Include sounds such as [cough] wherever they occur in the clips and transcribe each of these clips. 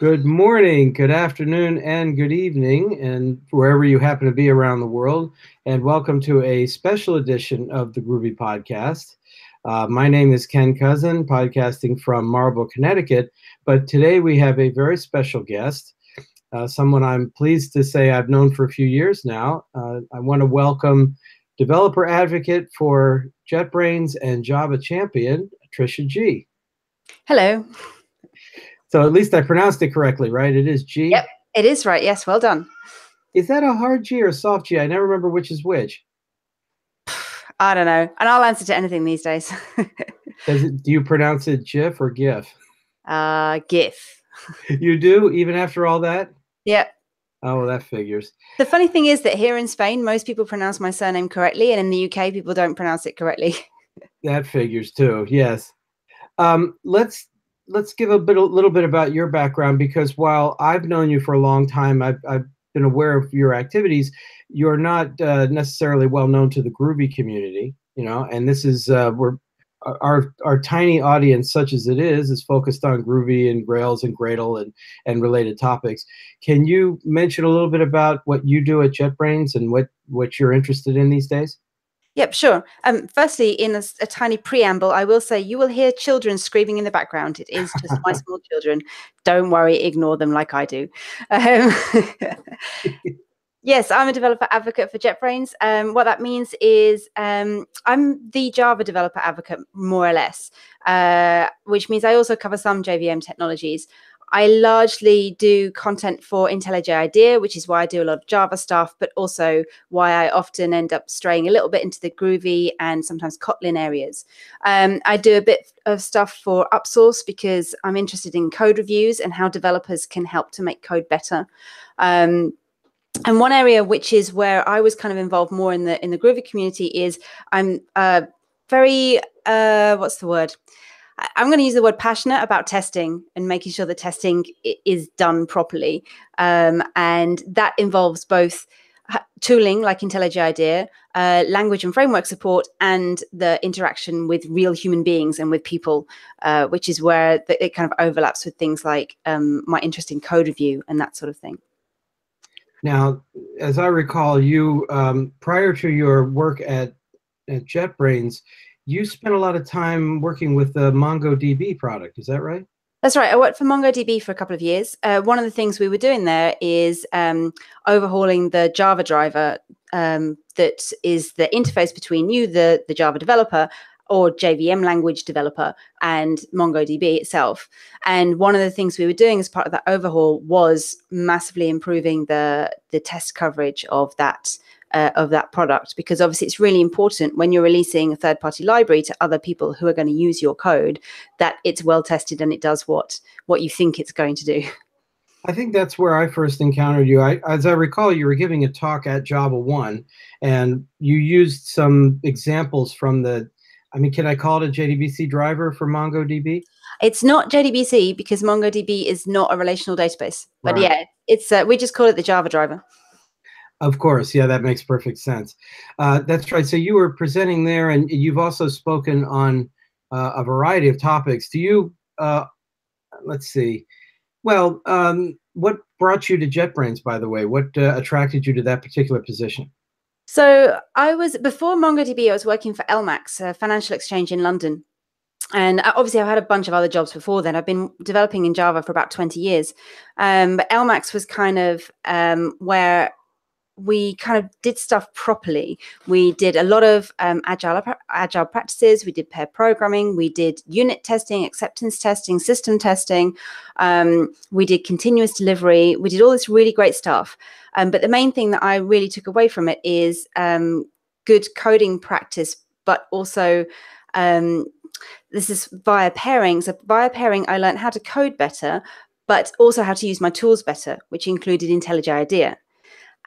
Good morning, good afternoon, and good evening, and wherever you happen to be around the world. And welcome to a special edition of the Groovy Podcast. Uh, my name is Ken Kousen, podcasting from Marlborough, Connecticut. But today we have a very special guest, uh, someone I'm pleased to say I've known for a few years now. Uh, I want to welcome developer advocate for JetBrains and Java champion, Trisha Gee. Hello. So at least I pronounced it correctly, right? It is G. Yep, it is right. Yes, well done. Is that a hard G or a soft G? I never remember which is which. [sighs] I don't know, and I'll answer to anything these days. [laughs] it, do you pronounce it GIF or GIF? Uh, GIF. [laughs] you do, even after all that. Yep. Oh, that figures. The funny thing is that here in Spain, most people pronounce my surname correctly, and in the UK, people don't pronounce it correctly. [laughs] that figures too. Yes. Um, let's let's give a bit a little bit about your background because while I've known you for a long time, I've, I've been aware of your activities. You're not uh, necessarily well known to the Groovy community, you know, and this is uh, we're our our tiny audience, such as it is, is focused on Groovy and Grails and Gradle and and related topics. Can you mention a little bit about what you do at JetBrains and what what you're interested in these days? Yep, sure. Um, firstly, in a, a, tiny preamble, I will say you will hear children screaming in the background. It is just my [laughs] small children. Don't worry, ignore them like I do. Um, [laughs] yes, I'm a developer advocate for JetBrains. Um, what that means is um, I'm the Java developer advocate, more or less, uh, which means I also cover some JVM technologies. I largely do content for IntelliJ IDEA, which is why I do a lot of Java stuff, but also why I often end up straying a little bit into the Groovy and sometimes Kotlin areas. Um, I do a bit of stuff for Upsource because I'm interested in code reviews and how developers can help to make code better. Um, and one area which is where I was kind of involved more in the in the Groovy community is I'm uh, very uh, what's the word? I'm going to use the word passionate about testing and making sure that testing is done properly. Um, and that involves both tooling like IntelliJ IDEA, uh, language and framework support, and the interaction with real human beings and with people, uh, which is where the, it kind of overlaps with things like um, my interest in code review and that sort of thing. Now, as I recall, you um, prior to your work at, at JetBrains, you spent a lot of time working with the MongoDB product. Is that right? That's right. I worked for MongoDB for a couple of years. Uh, one of the things we were doing there is um, overhauling the Java driver um, that is the interface between you, the, the Java developer, or JVM language developer, and MongoDB itself. And one of the things we were doing as part of that overhaul was massively improving the the test coverage of that uh, of that product because obviously it's really important when you're releasing a third party library to other people who are going to use your code that it's well tested and it does what what you think it's going to do [laughs] I think that's where I first encountered you. I, as I recall, you were giving a talk at Java One, and you used some examples from the. I mean, can I call it a JDBC driver for MongoDB? It's not JDBC because MongoDB is not a relational database. But right. yeah, it's uh, we just call it the Java driver. Of course, yeah, that makes perfect sense. Uh, that's right. So you were presenting there, and you've also spoken on uh, a variety of topics. Do you? Uh, let's see. Well, um, what brought you to JetBrains, by the way? What uh, attracted you to that particular position? So I was before MongoDB. I was working for LMAX, a financial exchange in London, and uh, obviously I've had a bunch of other jobs before then. I've been developing in Java for about 20 years. Um, but LMAX was kind of um, where we kind of did stuff properly. We did a lot of um, agile agile practices. We did pair programming. We did unit testing, acceptance testing, system testing. Um, we did continuous delivery. We did all this really great stuff. Um, but the main thing that I really took away from it is um, good coding practice, but also um, this is via pairing. So via pairing, I learned how to code better, but also how to use my tools better, which included IntelliJ IDEA.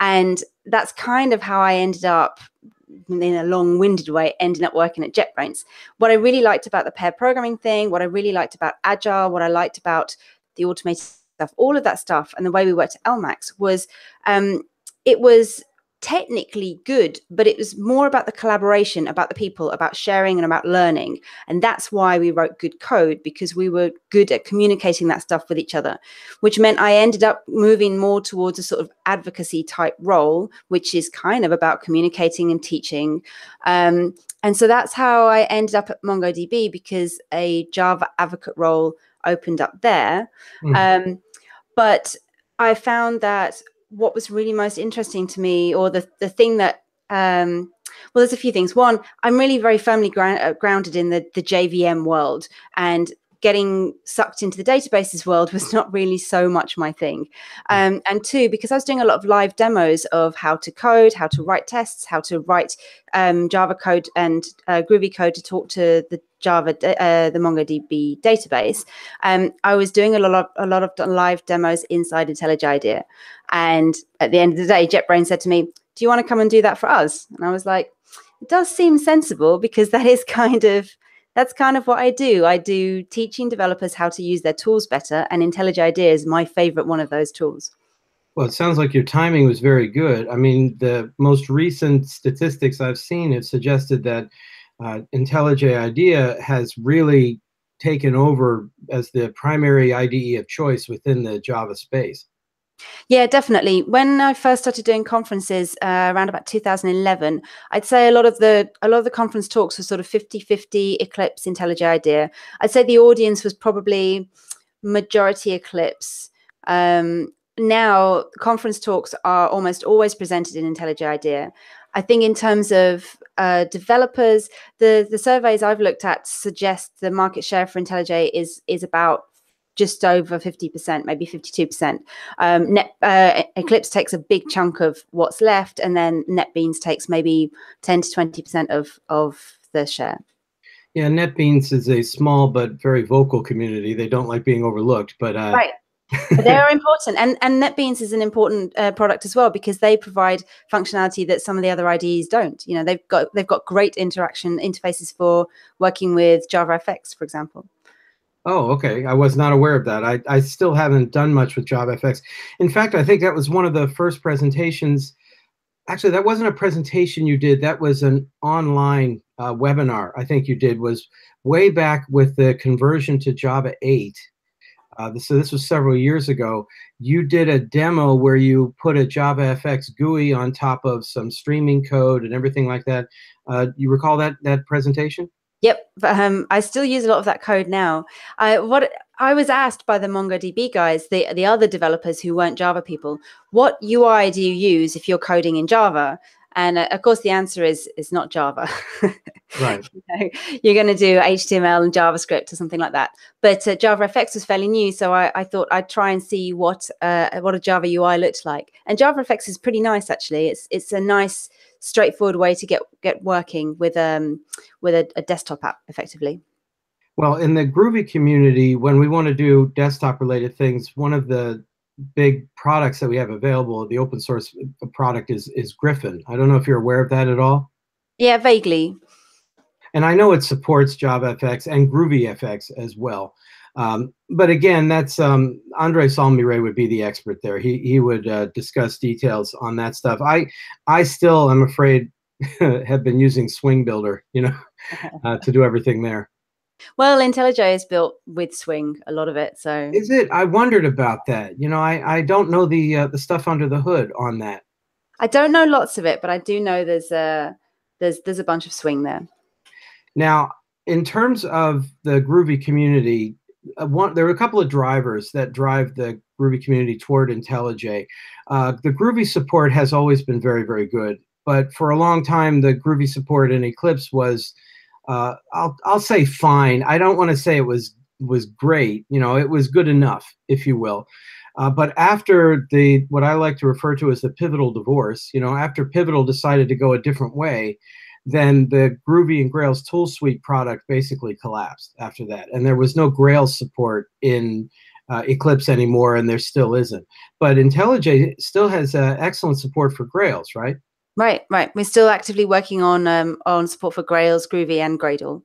And that's kind of how I ended up in a long-winded way ending up working at JetBrains. What I really liked about the pair programming thing, what I really liked about Agile, what I liked about the automated stuff, all of that stuff, and the way we worked at LMAX was um, it was technically good, but it was more about the collaboration, about the people, about sharing, and about learning. And that's why we wrote good code because we were good at communicating that stuff with each other, which meant I ended up moving more towards a sort of advocacy type role, which is kind of about communicating and teaching. Um, and so that's how I ended up at MongoDB because a Java advocate role opened up there. Mm. Um, but I found that what was really most interesting to me, or the the thing that um, well, there's a few things. One, I'm really very firmly uh, grounded in the the JVM world, and getting sucked into the databases world was [laughs] not really so much my thing. Hmm. Um, and two, because I was doing a lot of live demos of how to code, how to write tests, how to write um, Java code and uh, Groovy code to talk to the Java, uh, the MongoDB database. Um, I was doing a lot of a lot of live demos inside IntelliJ IDEA, and at the end of the day, JetBrains said to me, "Do you want to come and do that for us?" And I was like, "It does seem sensible because that is [laughs] kind of." that's kind of what I do. I do teaching developers how to use their tools better, and IntelliJ IDEA is my favorite one of those tools. Well, it sounds like your timing was very good. I mean, the most recent statistics I've seen have suggested that uh, IntelliJ IDEA has really taken over as the primary IDE of choice within the Java space. Yeah, definitely. When I first started doing conferences uh, around about 2011, I'd say a lot of the a lot of the conference talks were sort of 50-50 Eclipse IntelliJ IDEA. I'd say the audience was probably majority Eclipse. Um, now conference talks are almost always presented in IntelliJ IDEA. I think in terms of uh, developers, the the surveys I've looked at suggest the market share for IntelliJ is is about just over 50%, maybe 52%. Um, Net, uh, Eclipse takes a big chunk of what's left, and then NetBeans takes maybe 10 to 20% of, of the share. Yeah, NetBeans is a small but very vocal community. They don't like being overlooked, but uh... right. they are important, and and NetBeans is an important uh, product as well because they provide functionality that some of the other IDEs don't. You know, they've got they've got great interaction interfaces for working with JavaFX, for example. Oh, okay. I was not aware of that. I, I still haven't done much with JavaFX. In fact, I think that was one of the first presentations. Actually, that wasn't a presentation you did. That was an online uh, webinar. I think you did was way back with the conversion to Java 8. Uh, so this was several years ago. You did a demo where you put a JavaFX GUI on top of some streaming code and everything like that. Uh, you recall that that presentation? Yep, um, I still use a lot of that code now. I what I was asked by the MongoDB guys, the the other developers who weren't Java people, what UI do you use if you're coding in Java? And uh, of course, the answer is is not Java. [laughs] right. you know, you're going to do HTML and JavaScript or something like that. But uh, JavaFX was fairly new, so I, I thought I'd try and see what uh, what a Java UI looked like. And JavaFX is pretty nice, actually. It's it's a nice straightforward way to get get working with um with a, a desktop app effectively. Well, in the Groovy community, when we want to do desktop related things, one of the big products that we have available, the open source product is is Griffon. I don't know if you're aware of that at all. Yeah, vaguely. And I know it supports JavaFX and GroovyFX as well. Um, but again, that's um, Andres Almiray would be the expert there. He he would uh, discuss details on that stuff. I I still, I'm afraid, [laughs] have been using Swing Builder, you know, [laughs] uh, to do everything there. Well, IntelliJ is built with Swing, a lot of it. So is it? I wondered about that. You know, I I don't know the uh, the stuff under the hood on that. I don't know lots of it, but I do know there's a there's there's a bunch of Swing there. Now, in terms of the Groovy community, one, there are a couple of drivers that drive the Groovy community toward IntelliJ. Uh, the Groovy support has always been very, very good, but for a long time, the Groovy support in Eclipse was, uh, I'll, I'll say fine. I don't want to say it was was great. You know, it was good enough, if you will. Uh, but after the what I like to refer to as the pivotal divorce, you know, after Pivotal decided to go a different way, then the Groovy and Grails tool suite product basically collapsed after that. And there was no Grails support in uh, Eclipse anymore, and there still isn't. But IntelliJ still has uh, excellent support for Grails, right? Right, right. We're still actively working on um, on support for Grails, Groovy, and Gradle.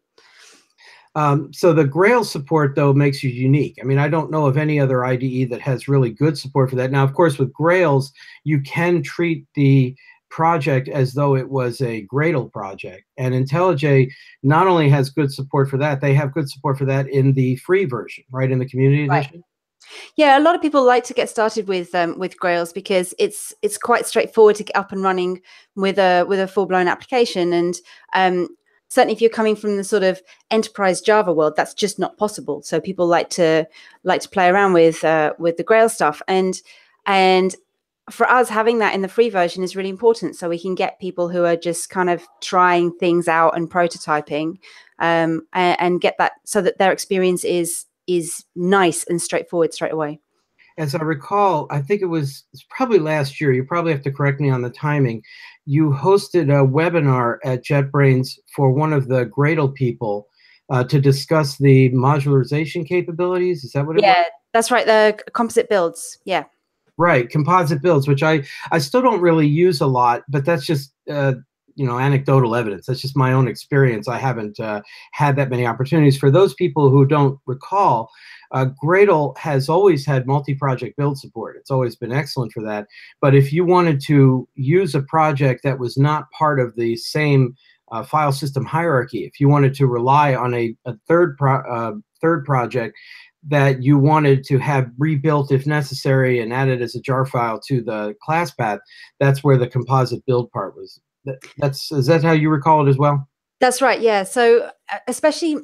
Um, so the Grails support though makes you unique. I mean, I don't know of any other IDE that has really good support for that. Now, of course, with Grails, you can treat the project as though it was a Gradle project. And IntelliJ not only has good support for that, they have good support for that in the free version, right? In the community right. edition. Yeah, a lot of people like to get started with um, with Grails because it's it's quite straightforward to get up and running with a with a full blown application. And um, certainly, if you're coming from the sort of enterprise Java world, that's just not possible. So people like to like to play around with uh, with the Grail stuff. And and for us, having that in the free version is really important. So we can get people who are just kind of trying things out and prototyping, um, and, and get that so that their experience is is nice and straightforward straight away. As I recall, I think it was, it was probably last year. You probably have to correct me on the timing. You hosted a webinar at JetBrains for one of the Gradle people uh, to discuss the modularization capabilities. Is that what it yeah, was? Yeah, that's right. The composite builds. Yeah. Right, composite builds, which I I still don't really use a lot, but that's just uh, you know anecdotal evidence. That's just my own experience. I haven't uh, had that many opportunities. For those people who don't recall, uh, Gradle has always had multi-project build support. It's always been excellent for that. But if you wanted to use a project that was not part of the same uh, file system hierarchy, if you wanted to rely on a, a third pro uh, third project that you wanted to have rebuilt if necessary and added as a jar file to the class path, that's where the composite build part was. That, that's is that how you recall it as well? That's right. Yeah. So uh, especially,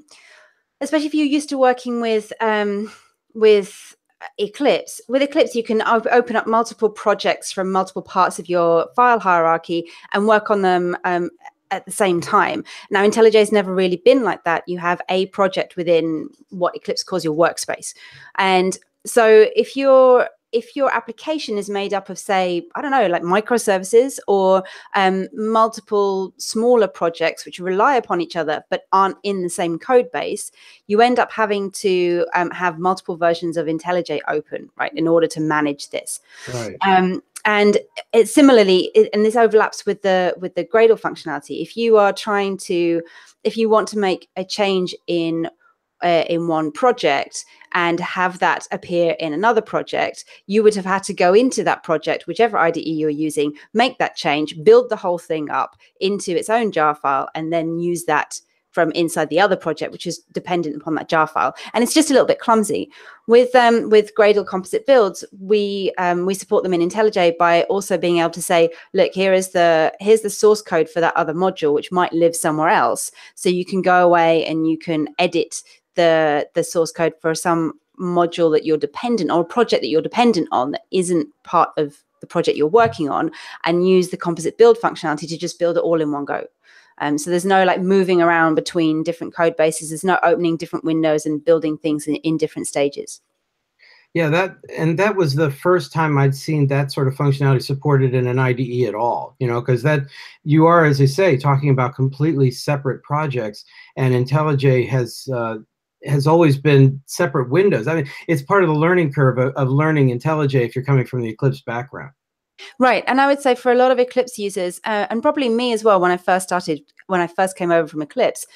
especially if you're used to working with um, with Eclipse. With Eclipse, you can op open up multiple projects from multiple parts of your file hierarchy and work on them um, at the same time. Now, IntelliJ has never really been like that. You have a project within what Eclipse calls your workspace. And so if you're if your application is made up of say i don't know like microservices or um, multiple smaller projects which rely upon each other but aren't in the same code base you end up having to um, have multiple versions of IntelliJ open right in order to manage this right. um, and it similarly it, and this overlaps with the with the gradle functionality. If you are trying to if you want to make a change in uh, in one project and have that appear in another project, you would have had to go into that project, whichever IDE you're using, make that change, build the whole thing up into its own jar file, and then use that from inside the other project, which is dependent upon that jar file. And it's just a little bit clumsy. With um, with Gradle composite builds, we um, we support them in IntelliJ by also being able to say, look, here is the here's the source code for that other module, which might live somewhere else. So you can go away and you can edit the the source code for some module that you're dependent on a project that you're dependent on that isn't part of the project you're working on and use the composite build functionality to just build it all in one go um, so there's no like moving around between different code bases there's no opening different windows and building things in, in different stages yeah that and that was the first time i'd seen that sort of functionality supported in an ide at all you know because that you are as i say talking about completely separate projects and intellij has uh, has always been separate windows. I mean, it's part of the learning curve of, of learning IntelliJ if you're coming from the Eclipse background. Right, and I would say for a lot of Eclipse users, uh, and probably me as well, when I first started, when I first came over from Eclipse,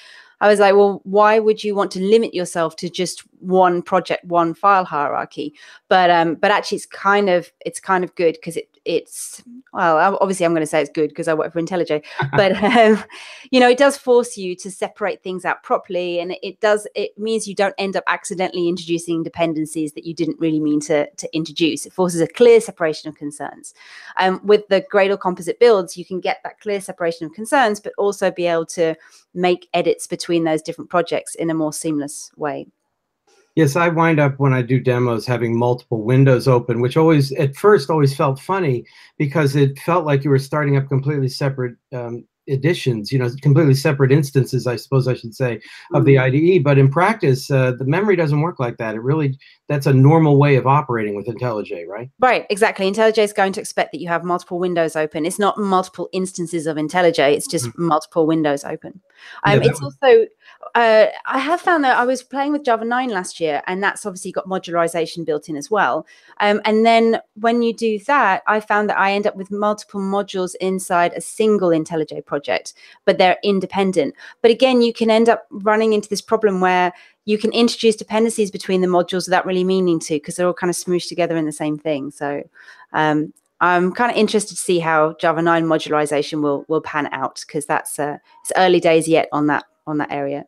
I was like, well, why would you want to limit yourself to just one project, one file hierarchy? But um, but actually, it's kind of it's kind of good because it it's well obviously i'm going to say it's good because i work for IntelliJ but [laughs] um, you know it does force you to separate things out properly and it does it means you don't end up accidentally introducing dependencies that you didn't really mean to to introduce. It forces a clear separation of concerns. Um, with the gradle composite builds you can get that clear separation of concerns but also be able to make edits between those different projects in a more seamless way Yes, I wind up when I do demos having multiple windows open, which always, at first, always felt funny because it felt like you were starting up completely separate um, editions, you know, completely separate instances, I suppose I should say, of the mm-hmm. IDE. But in practice, uh, the memory doesn't work like that. It really, that's a normal way of operating with IntelliJ, right? Right, exactly. IntelliJ is going to expect that you have multiple windows open. It's not multiple instances of IntelliJ, it's just mm-hmm. multiple windows open. Um, yeah, it's was- also, uh, I have found that I was playing with Java 9 last year, and that's obviously got modularization built in as well. Um, and then when you do that, I found that I end up with multiple modules inside a single IntelliJ project project, but they're independent. But again, you can end up running into this problem where you can introduce dependencies between the modules without really meaning to because they're all kind of smooshed together in the same thing. So um, I'm kind of interested to see how Java 9 modularization will will pan out because that's uh, it's early days yet on that on that area.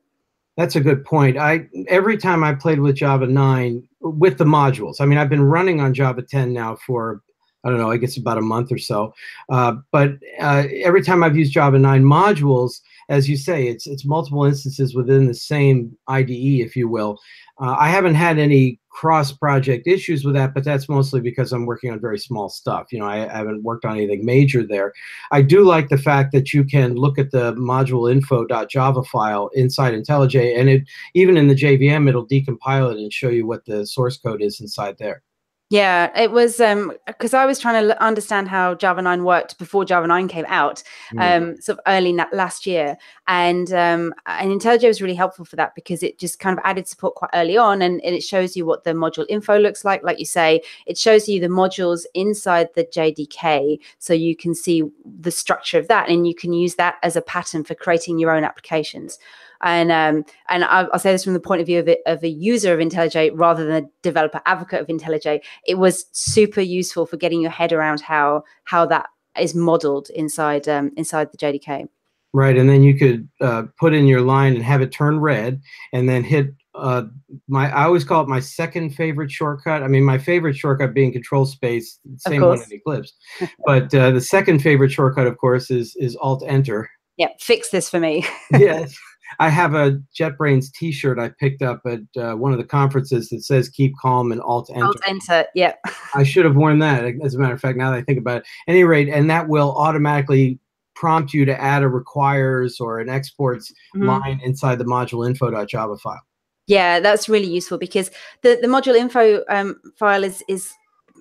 That's a good point. I every time I played with Java 9 with the modules. I mean, I've been running on Java 10 now for I don't know, I guess about a month or so. Uh, but uh, every time I've used Java 9 modules, as you say, it's it's multiple instances within the same IDE, if you will. Uh, I haven't had any cross-project issues with that, but that's mostly because I'm working on very small stuff. You know, I, I, haven't worked on anything major there. I do like the fact that you can look at the module info.java file inside IntelliJ, and it even in the JVM, it'll decompile it and show you what the source code is inside there. Yeah, it was um because I was trying to understand how Java 9 worked before Java 9 came out, mm. um, sort of early last year, and um, and IntelliJ was really helpful for that because it just kind of added support quite early on, and, and it shows you what the module info looks like. Like you say, it shows you the modules inside the JDK, so you can see the structure of that, and you can use that as a pattern for creating your own applications. And um, and I'll, I'll, say this from the point of view of, it, of a user of IntelliJ rather than a developer advocate of IntelliJ. It was super useful for getting your head around how how that is modeled inside um, inside the JDK. Right, and then you could uh, put in your line and have it turn red, and then hit uh, my. I always call it my second favorite shortcut. I mean, my favorite shortcut being Control Space, same one in Eclipse, [laughs] but uh, the second favorite shortcut, of course, is is Alt Enter. Yeah, fix this for me. [laughs] yes. I have a JetBrains T-shirt I picked up at uh, one of the conferences that says "Keep calm and Alt Enter." Alt Enter, yep. [laughs] I should have worn that. As a matter of fact, now that I think about it, At any rate, and that will automatically prompt you to add a requires or an exports mm-hmm. line inside the module info.java file. Yeah, that's really useful because the, the module info um, file is is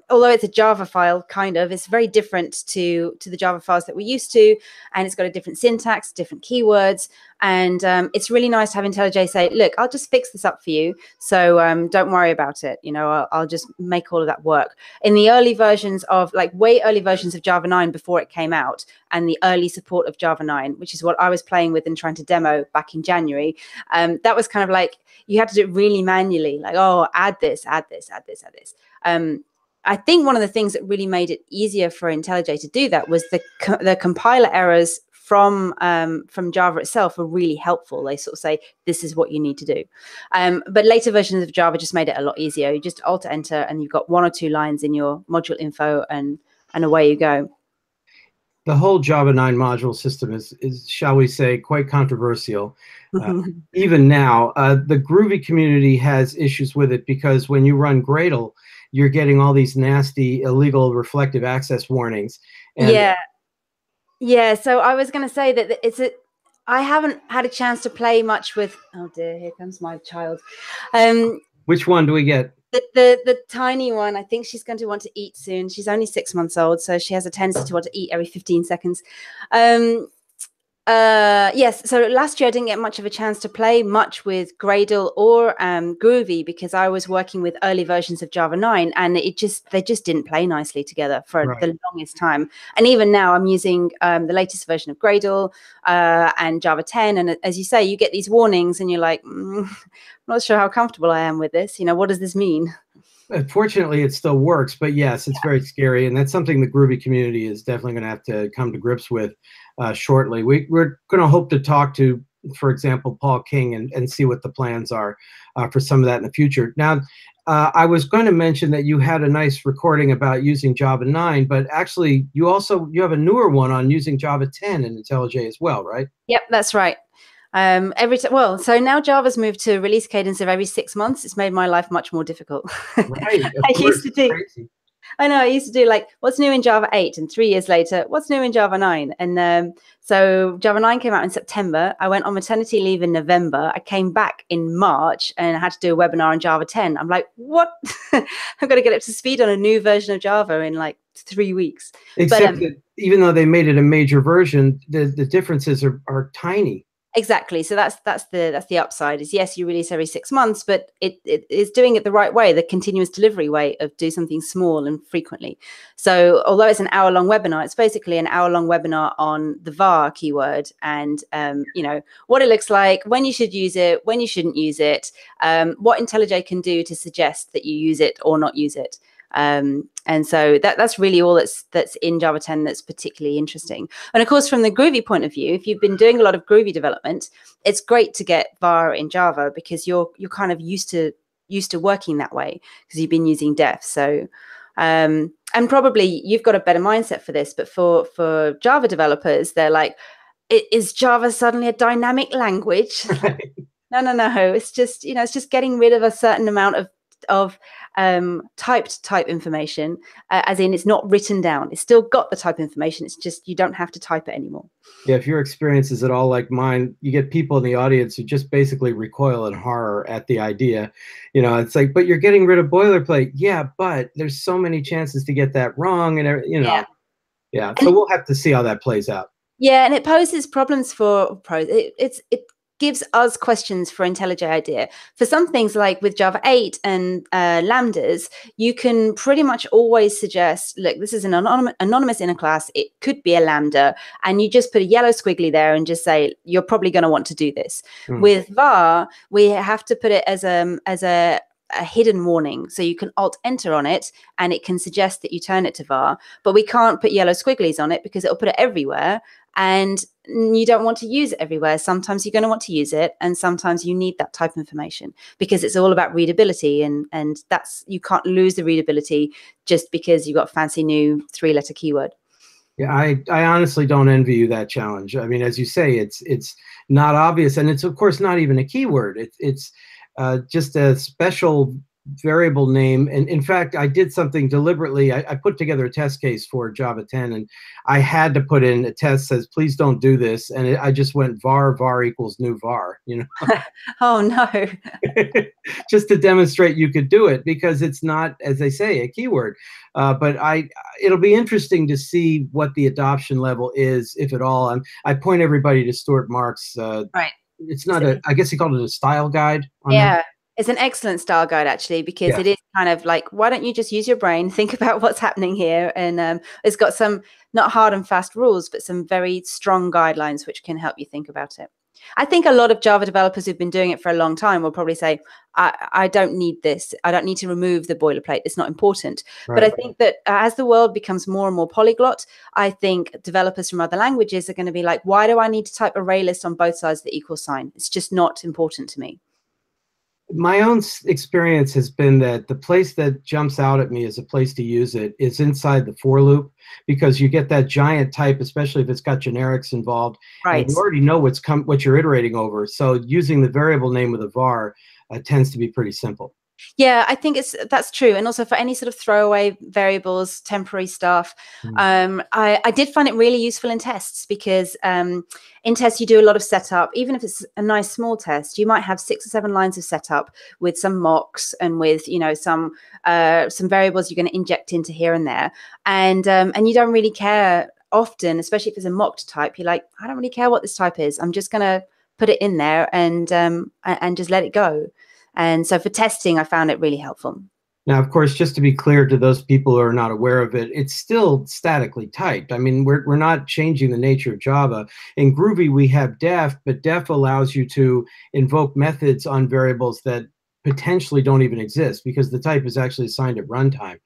although it's a Java file, kind of, it's very different to to the Java files that we're used to, and it's got a different syntax, different keywords, and um, it's really nice to have IntelliJ say, "Look, I'll just fix this up for you, so um, don't worry about it. You know, I'll, I'll, just make all of that work." In the early versions of, like, way early versions of Java 9 before it came out, and the early support of Java 9, which is what I was playing with and trying to demo back in January, um, that was kind of like you had to do it really manually, like, "Oh, add this, add this, add this, add this." I think one of the things that really made it easier for IntelliJ to do that was the co- the compiler errors from um, from Java itself were really helpful. They sort of say this is what you need to do. Um, but later versions of Java just made it a lot easier. You just alt enter and you've got one or two lines in your module info and and away you go. The whole Java 9 module system is, is shall we say, quite controversial. Uh, [laughs] even now, uh, the Groovy community has issues with it because when you run Gradle, you're getting all these nasty illegal reflective access warnings. And yeah. Yeah. So I was going to say that it's a, I haven't had a chance to play much with, oh dear, here comes my child. Um, Which one do we get? The, the, the tiny one, I think she's going to want to eat soon. She's only six months old, so she has a tendency to want to eat every 15 seconds. Um, uh, yes. So last year I didn't get much of a chance to play much with Gradle or um, Groovy because I was working with early versions of Java 9 and it just they just didn't play nicely together for right. the longest time. And even now I'm using um, the latest version of Gradle uh, and Java 10. And as you say, you get these warnings and you're like, mm, [laughs] I'm not sure how comfortable I am with this. You know, what does this mean? Fortunately, it still works, but yes, it's yeah. very scary, and that's something the Groovy community is definitely going to have to come to grips with uh, shortly. We, we're going to hope to talk to, for example, Paul King and, and see what the plans are uh, for some of that in the future. Now, uh, I was going to mention that you had a nice recording about using Java 9, but actually you also you have a newer one on using Java 10 and IntelliJ as well, right? Yep, that's right. Um, every time, well, so now Java's moved to release cadence of every six months. It's made my life much more difficult. Right, [laughs] I used to do. Crazy. I know I used to do like what's new in Java 8 and 3 years later what's new in Java 9 and um, so Java 9 came out in September I went on maternity leave in November I came back in March and I had to do a webinar on Java 10 I'm like what [laughs] I've got to get up to speed on a new version of Java in like 3 weeks except but, um, that even though they made it a major version the, the differences are, are tiny exactly. So that's that's the that's the upside is yes you release every six months but it, it is doing it the right way the continuous delivery way of do something small and frequently. So although it's an hour long webinar it's basically an hour long webinar on the var keyword and um, you know what it looks like when you should use it when you shouldn't use it um, what IntelliJ can do to suggest that you use it or not use it Um, and so that that's really all that's that's in Java 10 that's particularly interesting. And of course, from the Groovy point of view, if you've been doing a lot of Groovy development, it's great to get var in Java because you're you're kind of used to used to working that way because you've been using def. So um, and probably you've got a better mindset for this, but for for Java developers, they're like, is Java suddenly a dynamic language? [laughs] no, no, no. It's just you know, it's just getting rid of a certain amount of of um, typed type information, uh, as in it's not written down. It's still got the type information. It's just you don't have to type it anymore. Yeah, if your experience is at all like mine, you get people in the audience who just basically recoil in horror at the idea. You know, it's like, but you're getting rid of boilerplate. Yeah, but there's so many chances to get that wrong, and you know, yeah. yeah. So we'll have to see how that plays out. Yeah, and it poses problems for pros. It, it's it gives us questions for IntelliJ IDEA. For some things like with Java 8 and uh, Lambdas, you can pretty much always suggest, look, this is an anonymous, anonymous inner class. It could be a Lambda. And you just put a yellow squiggly there and just say, you're probably going to want to do this. Mm. With var, we have to put it as a, as a, a hidden warning. So you can alt enter on it and it can suggest that you turn it to var, but we can't put yellow squigglies on it because it'll put it everywhere and you don't want to use it everywhere. Sometimes you're going to want to use it, and sometimes you need that type of information because it's all about readability, and and that's you can't lose the readability just because you got fancy new three letter keyword. Yeah, I, I honestly don't envy you that challenge. I mean, as you say, it's it's not obvious, and it's of course not even a keyword. It's it's uh, just a special variable name. And in fact, I did something deliberately. I, I, put together a test case for Java 10, and I had to put in a test says, please don't do this. And it, I just went var, var equals new var, you know? [laughs] oh, no. [laughs] just to demonstrate you could do it because it's not, as they say, a keyword. Uh, but I, it'll be interesting to see what the adoption level is, if at all. And I point everybody to Stuart Marks. Uh, right. It's not a, I guess he called it a style guide. yeah. That. It's an excellent style guide actually because yeah. it is kind of like why don't you just use your brain, [laughs] think about what's happening here, and um, it's got some not hard and fast rules, but some very strong guidelines which can help you think about it. I think a lot of Java developers who've been doing it for a long time will probably say, I, I don't need this. I don't need to remove the boilerplate. It's not important. Right. But I think that as the world becomes more and more polyglot, I think developers from other languages are going to be like, why do I need to type array list on both sides of the equal sign? It's just not important to me my own experience has been that the place that jumps out at me as a place to use it is inside the for loop because you get that giant type, especially if it's got generics involved. Right. you already know what's come what you're iterating over. So using the variable name of the var uh, tends to be pretty simple. Yeah, I think it's that's true, and also for any sort of throwaway variables, temporary stuff, mm. um, I, I did find it really useful in tests because um, in tests you do a lot of setup. Even if it's a nice small test, you might have six or seven lines of setup with some mocks and with you know some uh, some variables you're going to inject into here and there, and um, and you don't really care often, especially if it's a mocked type. You're like, I don't really care what this type is. I'm just going to put it in there and um, and just let it go. And so for testing, I found it really helpful. Now, of course, just to be clear to those people who are not aware of it, it's still statically typed. I mean, we're, we're not changing the nature of Java. In Groovy, we have def, but def allows you to invoke methods on variables that potentially don't even exist because the type is actually assigned at runtime.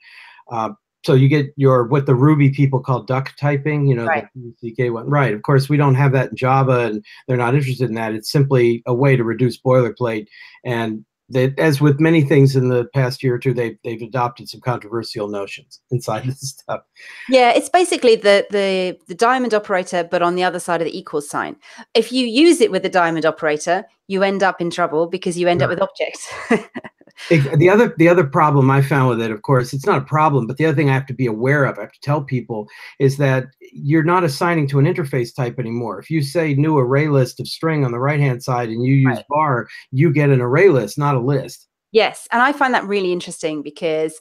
Uh, so you get your what the Ruby people call duck typing, you know, right. the CK one. Right. Of course, we don't have that in Java, and they're not interested in that. It's simply a way to reduce boilerplate and that as with many things in the past year or two, they've they've adopted some controversial notions inside this stuff. Yeah, it's basically the the the diamond operator, but on the other side of the equals sign. If you use it with the diamond operator, you end up in trouble because you end right. up with objects. [laughs] the other the other problem I found with it, of course, it's not a problem, but the other thing I have to be aware of, I have to tell people, is that you're not assigning to an interface type anymore. If you say new array list of string on the right hand side and you use right. var, you get an array list, not a list. Yes, and I find that really interesting because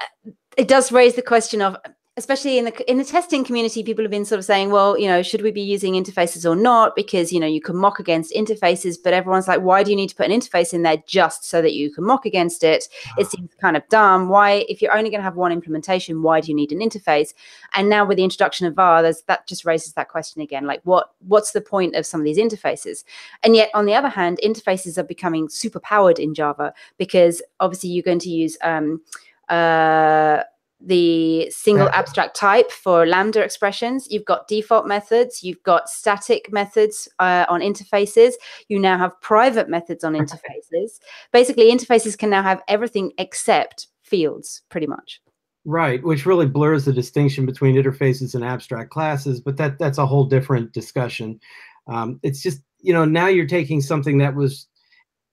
uh, it does raise the question of especially in the in the testing community people have been sort of saying well you know should we be using interfaces or not? Because you know you can mock against interfaces but everyone's like why do you need to put an interface in there just so that you can mock against it? It seems kind of dumb. Why if you're only going to have one implementation why do you need an interface? And now with the introduction of var there's that just raises that question again like what what's the point of some of these interfaces? And yet on the other hand interfaces are becoming super powered in java because obviously you're going to use um, uh, the single abstract type for lambda expressions. You've got default methods. You've got static methods uh, on interfaces. You now have private methods on interfaces. Basically, interfaces can now have everything except fields, pretty much. Right, which really blurs the distinction between interfaces and abstract classes, but that that's a whole different discussion. Um, it's just you know now you're taking something that was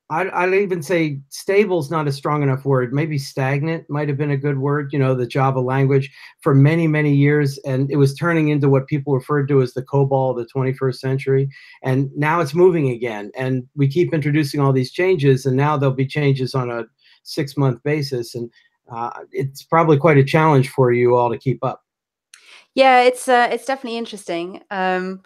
I'd, I'd even say stable is not a strong enough word. Maybe stagnant might have been a good word. You know, the Java language for many, many years, and it was turning into what people referred to as the COBOL of the 21st century. And now it's moving again. And we keep introducing all these changes, and now there'll be changes on a six month basis. And uh, it's probably quite a challenge for you all to keep up. Yeah, it's uh, it's definitely interesting. Um,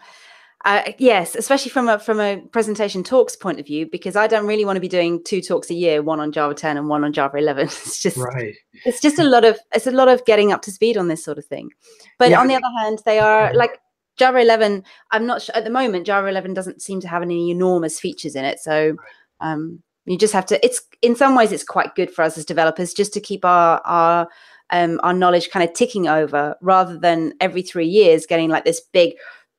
uh, yes, especially from a from a presentation talks point of view, because I don't really want to be doing two talks a year, one on Java 10 and one on Java 11. [laughs] It's just right. It's just a lot of it's a lot of getting up to speed on this sort of thing. But yeah. on the other hand, they are like Java 11. I'm not sure at the moment. Java 11 doesn't seem to have any enormous features in it, so um, you just have to. It's in some ways it's quite good for us as developers just to keep our our um, our knowledge kind of ticking over rather than every three years getting like this big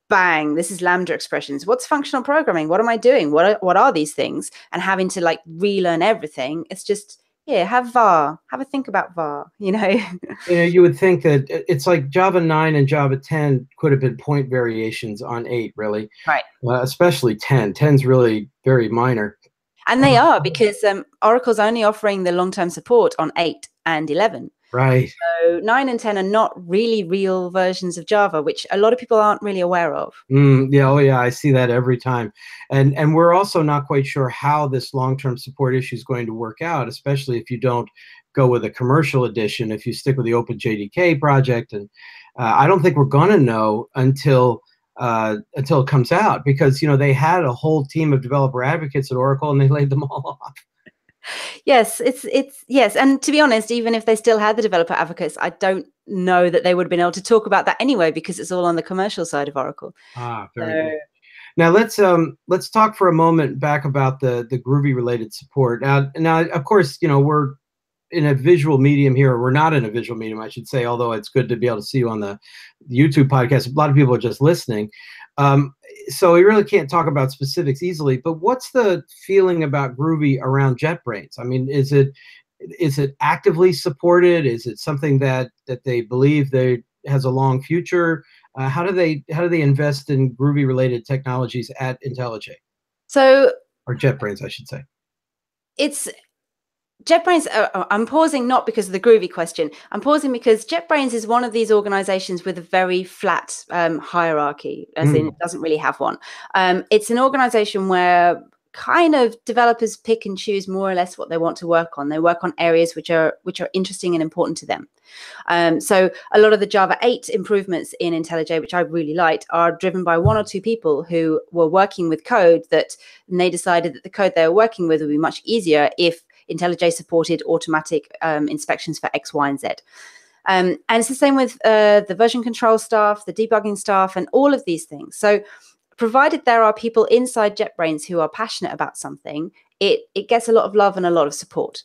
bang this is lambda expressions. What's functional programming? What am i doing? What are, what are these things? And having to like relearn everything it's just yeah have var have a think about var you know? [laughs] You know you would think that it's like java 9 and java 10 could have been point variations on 8 really. Right. Uh, especially 10 10's really very minor. And they are because um, oracle's only offering the long-term support on 8 and 11 Right. So nine and ten are not really real versions of Java, which a lot of people aren't really aware of. Mm, yeah, oh yeah, I see that every time, and and we're also not quite sure how this long-term support issue is going to work out, especially if you don't go with a commercial edition. If you stick with the OpenJDK project, and uh, I don't think we're gonna know until uh, until it comes out because you know they had a whole team of developer advocates at Oracle and they laid them [laughs] all off yes it's it's yes and to be honest even if they still had the developer advocates i don't know that they would have been able to talk about that anyway because it's all on the commercial side of oracle. Ah very so, good. Now let's um let's talk for a moment back about the the groovy related support. Now now of course you know we're in a visual medium here we're not in a visual medium i should say although it's good to be able to see you on the youtube podcast. A lot of people are just listening um, so we really can't talk about specifics easily, but what's the feeling about Groovy around JetBrains? I mean, is it is it actively supported? Is it something that that they believe they has a long future? Uh, how do they how do they invest in Groovy related technologies at IntelliJ? So or JetBrains, I should say. It's JetBrains, uh, uh, I'm pausing not because of the groovy question. I'm pausing because JetBrains is one of these organizations with a very flat um, hierarchy, as mm. in it doesn't really have one. Um, it's an organization where kind of developers pick and choose more or less what they want to work on. They work on areas which are which are interesting and important to them. Um, so a lot of the Java 8 improvements in IntelliJ, which I really liked, are driven by one or two people who were working with code that and they decided that the code they were working with would be much easier if IntelliJ supported automatic um, inspections for X, Y, and Z. Um, and it's the same with uh, the version control staff, the debugging staff, and all of these things. So, provided there are people inside JetBrains who are passionate about something, it it gets a lot of love and a lot of support.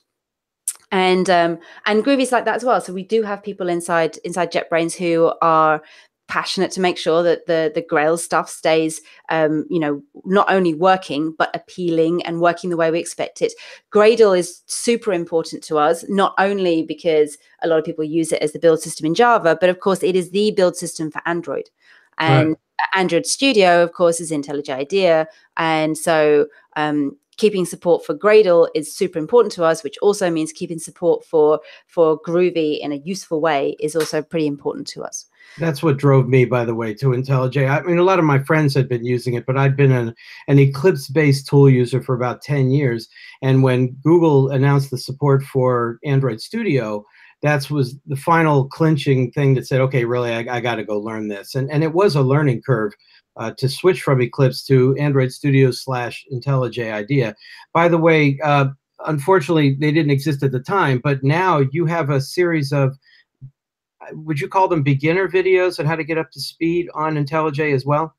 And um, and Groovy's like that as well. So we do have people inside inside JetBrains who are passionate to make sure that the the Grail stuff stays, um, you know, not only working but appealing and working the way we expect it. Gradle is super important to us, not only because a lot of people use it as the build system in Java, but of course it is the build system for Android. And right. Android Studio, of course, is IntelliJ IDEA, and so um, keeping support for Gradle is super important to us, which also means keeping support for for Groovy in a useful way is also pretty important to us. That's what drove me, by the way, to IntelliJ. I mean, a lot of my friends had been using it, but I'd been an, an Eclipse-based tool user for about 10 years. And when Google announced the support for Android Studio, that was the final clinching thing that said, okay, really, I, I got to go learn this. And, and it was a learning curve uh, to switch from Eclipse to Android Studio slash IntelliJ IDEA. By the way, uh, unfortunately, they didn't exist at the time, but now you have a series of, would you call them beginner videos on how to get up to speed on IntelliJ as well?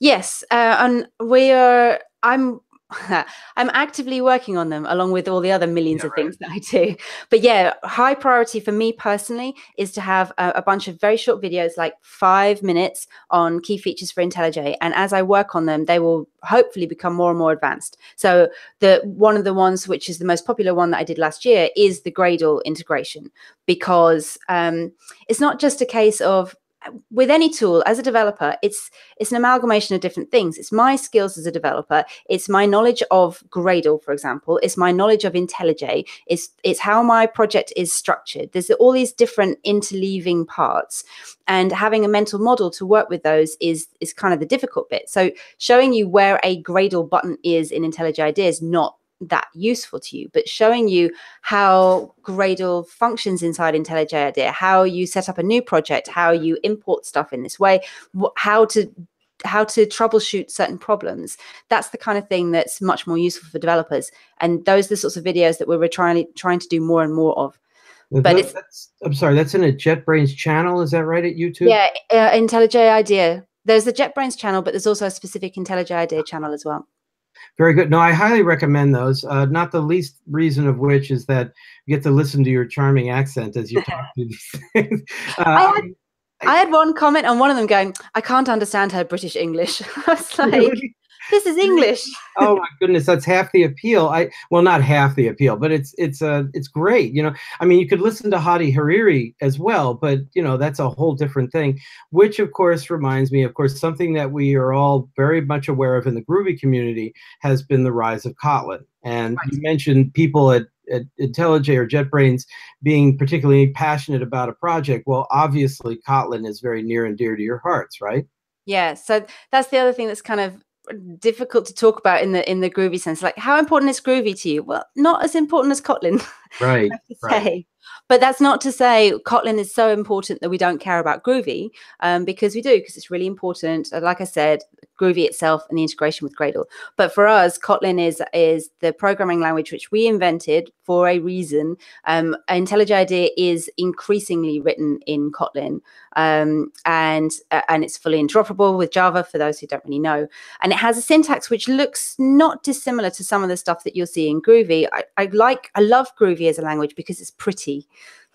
Yes, uh, and we are. I'm [laughs] I'm actively working on them along with all the other millions Yeah, of right. things that I do. But yeah, high priority for me personally is to have a, a bunch of very short videos, like five minutes on key features for IntelliJ. And as I work on them, they will hopefully become more and more advanced. So the one of the ones which is the most popular one that I did last year is the Gradle integration because um, it's not just a case of with any tool as a developer it's it's an amalgamation of different things. It's my skills as a developer. It's my knowledge of gradle for example. It's my knowledge of intellij. It's it's how my project is structured. There's all these different interleaving parts. And having a mental model to work with those is is kind of the difficult bit. So showing you where a gradle button is in intellij idea is not that useful to you, but showing you how Gradle functions inside IntelliJ IDEA, how you set up a new project, how you import stuff in this way, how to how to troubleshoot certain problems. That's the kind of thing that's much more useful for developers. And those are the sorts of videos that we're trying trying to do more and more of. But But it's- that's, I'm sorry, that's in a JetBrains channel. Is that right at YouTube? Yeah, uh, IntelliJ IDEA. There's the JetBrains channel, but there's also a specific IntelliJ IDEA channel as well. Very good. No, I highly recommend those. Uh, not the least reason of which is that you get to listen to your charming accent as you talk [laughs] to these things. Uh, I had- I had one comment on one of them going, I can't understand her British English. [laughs] I was like, really? This is English. oh my goodness, that's half the appeal. I well, not half the appeal, but it's it's uh it's great. You know, I mean, you could listen to Hadi Hariri as well, but you know that's a whole different thing. Which, of course, reminds me, of course, something that we are all very much aware of in the Groovy community has been the rise of Kotlin. And Right. you mentioned people at at IntelliJ or JetBrains being particularly passionate about a project. Well, obviously, Kotlin is very near and dear to your hearts, right? Yeah. So that's the other thing that's kind of difficult to talk about in the in the groovy sense. Like how important is groovy to you? Well, not as important as Kotlin. [laughs] Right. I have to right. But that's not to say Kotlin is so important that we don't care about Groovy, um, because we do, because it's really important. Uh, Like I said, Groovy itself and the integration with Gradle. But for us, Kotlin is is the programming language which we invented for a reason. Um, IntelliJ IDEA is increasingly written in Kotlin, um, and uh, and it's fully interoperable with Java for those who don't really know. And it has a syntax which looks not dissimilar to some of the stuff that you'll see in Groovy. I, I like, I love Groovy as a language because it's pretty.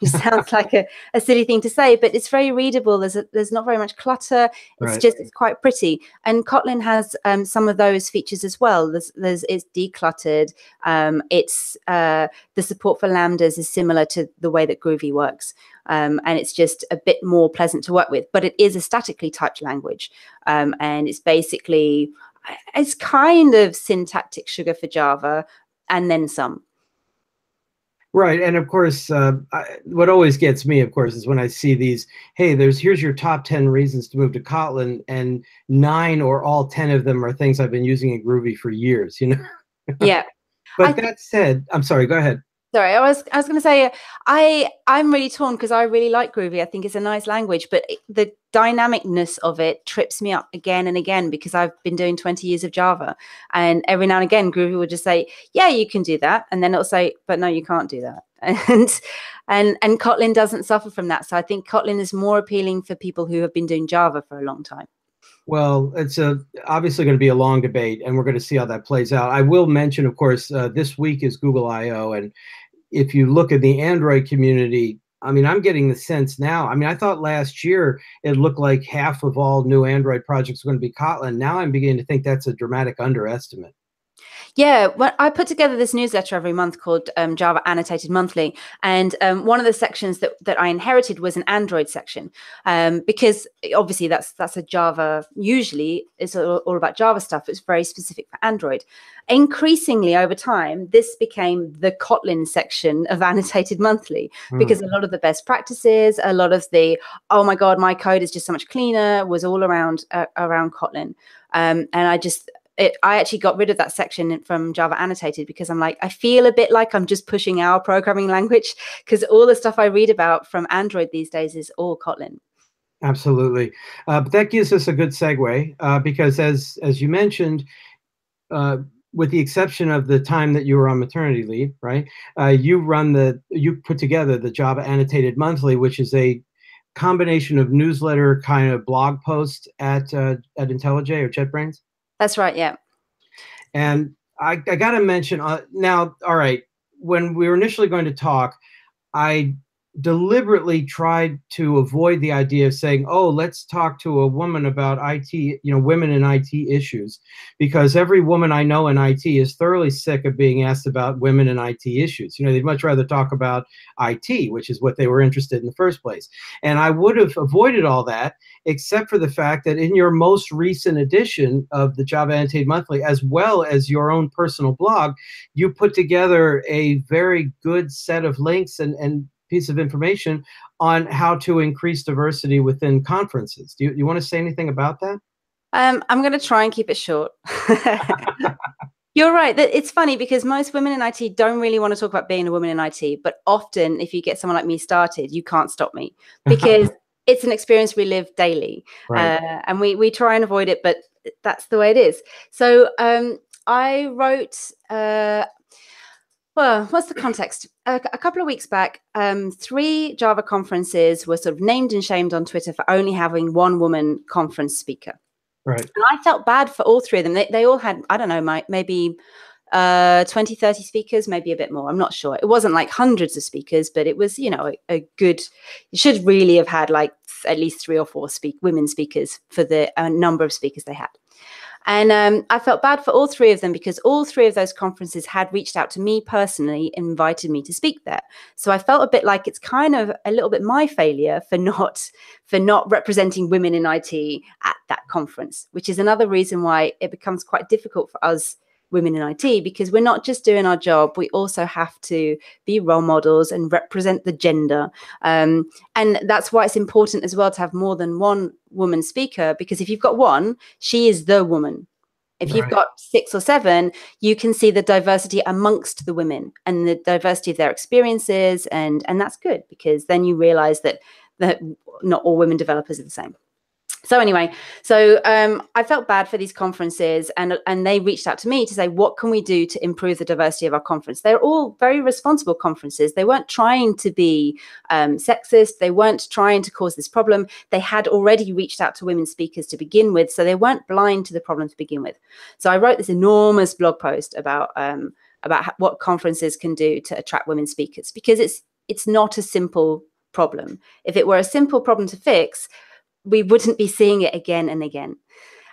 It [laughs] sounds like a, a silly thing to say, but it's very readable. There's a, there's not very much clutter. It's Right. just it's quite pretty. And Kotlin has um, some of those features as well. There's, there's it's decluttered. Um, it's uh, the support for lambdas is similar to the way that Groovy works, um, and it's just a bit more pleasant to work with. But it is a statically typed language, um, and it's basically it's kind of syntactic sugar for Java, and then some. Right, and of course, uh, I, what always gets me, of course, is when I see these. Hey, there's here's your top ten reasons to move to Kotlin, and nine or all ten of them are things I've been using in Groovy for years. You know. [laughs] Yeah. But I that said, I'm sorry. Go ahead. Sorry, I was I was going to say I I'm really torn because I really like Groovy. I think it's a nice language, but the dynamicness of it trips me up again and again because I've been doing 20 years of Java, and every now and again Groovy will just say, "Yeah, you can do that," and then it'll say, "But no, you can't do that." [laughs] And and and Kotlin doesn't suffer from that, so I think Kotlin is more appealing for people who have been doing Java for a long time. Well, it's a, obviously going to be a long debate, and we're going to see how that plays out. I will mention, of course, uh, this week is Google I/O, and if you look at the Android community, I mean, I'm getting the sense now. I mean, I thought last year it looked like half of all new Android projects were going to be Kotlin. Now I'm beginning to think that's a dramatic underestimate. Yeah, well, I put together this newsletter every month called um, Java Annotated Monthly, and um, one of the sections that, that I inherited was an Android section, um, because obviously that's that's a Java. Usually, it's all, all about Java stuff. It's very specific for Android. Increasingly over time, this became the Kotlin section of [laughs] Annotated Monthly Hmm. because a lot of the best practices, a lot of the oh my god, my code is just so much cleaner, was all around uh, around Kotlin, um, and I just it, I actually got rid of that section from Java Annotated because I'm like, I feel a bit like I'm just pushing our programming [laughs] language because all the stuff I read about from Android these days is all Kotlin. Absolutely, uh, but that gives us a good segue uh, because, as as you mentioned, uh, with the exception of the time that you were on maternity leave, right? Uh, you run the you put together the Java Annotated Monthly, which is a combination of newsletter kind of blog post at uh, at IntelliJ or JetBrains, That's right. Yeah. and I, I got to mention uh, now. All right, when we were initially going to talk, I deliberately tried to avoid the idea of saying, "Oh, let's talk to a woman about IT, you know, women in IT issues," because every woman I know in IT is thoroughly sick of being asked about women in IT issues. You know, they'd much rather talk about IT, which is what they were interested in the first place. And I would have avoided all that, except for the fact that in your most recent edition of the Java Annotated Monthly, as well as your own personal blog, you put together a very good set of links and and piece of information on how to increase diversity within conferences. Do you, you want to say anything about that? Um, I'm going to try and keep it short. [laughs] You're right. It's funny because most women in IT don't really want to talk about being a woman in IT, but often if you get someone like me started, you can't stop me [laughs] because it's an experience we live daily, right. uh, and we we try and avoid it, but that's the way it is. So um, I wrote uh, well, what's the context? A, a couple of weeks back, um, three Java conferences were sort of named and shamed on Twitter for only having one woman conference speaker. Right. And I felt bad for all three of them. They, they all had, I don't know, my, maybe uh, 20, 30 speakers, maybe a bit more. I'm not sure. It wasn't like hundreds of speakers, but it was, you know, a, a good, you should really have had like at least three or four speak women speakers for the uh, number of speakers they had. And um, I felt bad for all three of them because all three of those conferences had reached out to me personally, and invited me to speak there. So I felt a bit like it's kind of a little bit my failure for not for not representing women in IT at that conference, which is another reason why it becomes quite difficult for us women in IT because we're not just doing our job, we also have to be role models and represent the gender. Um, and that's why it's important as well to have more than one woman speaker because if you've got one, she is the woman. If right. you've got six or seven, you can see the diversity amongst the women and the diversity of their experiences, and and that's good because then you realize that that not all women developers are the same so anyway so um, i felt bad for these conferences and and they reached out to me to say what can we do to improve the diversity of our conference? They're all very responsible conferences. They weren't trying to be um, sexist. They weren't trying to cause this problem. They had already reached out to women speakers to begin with so they weren't blind to the problem to begin with. So i wrote this enormous blog post about um, about what conferences can do to attract women speakers because it's it's not a simple problem. If it were a simple problem to fix we wouldn't be seeing it again and again.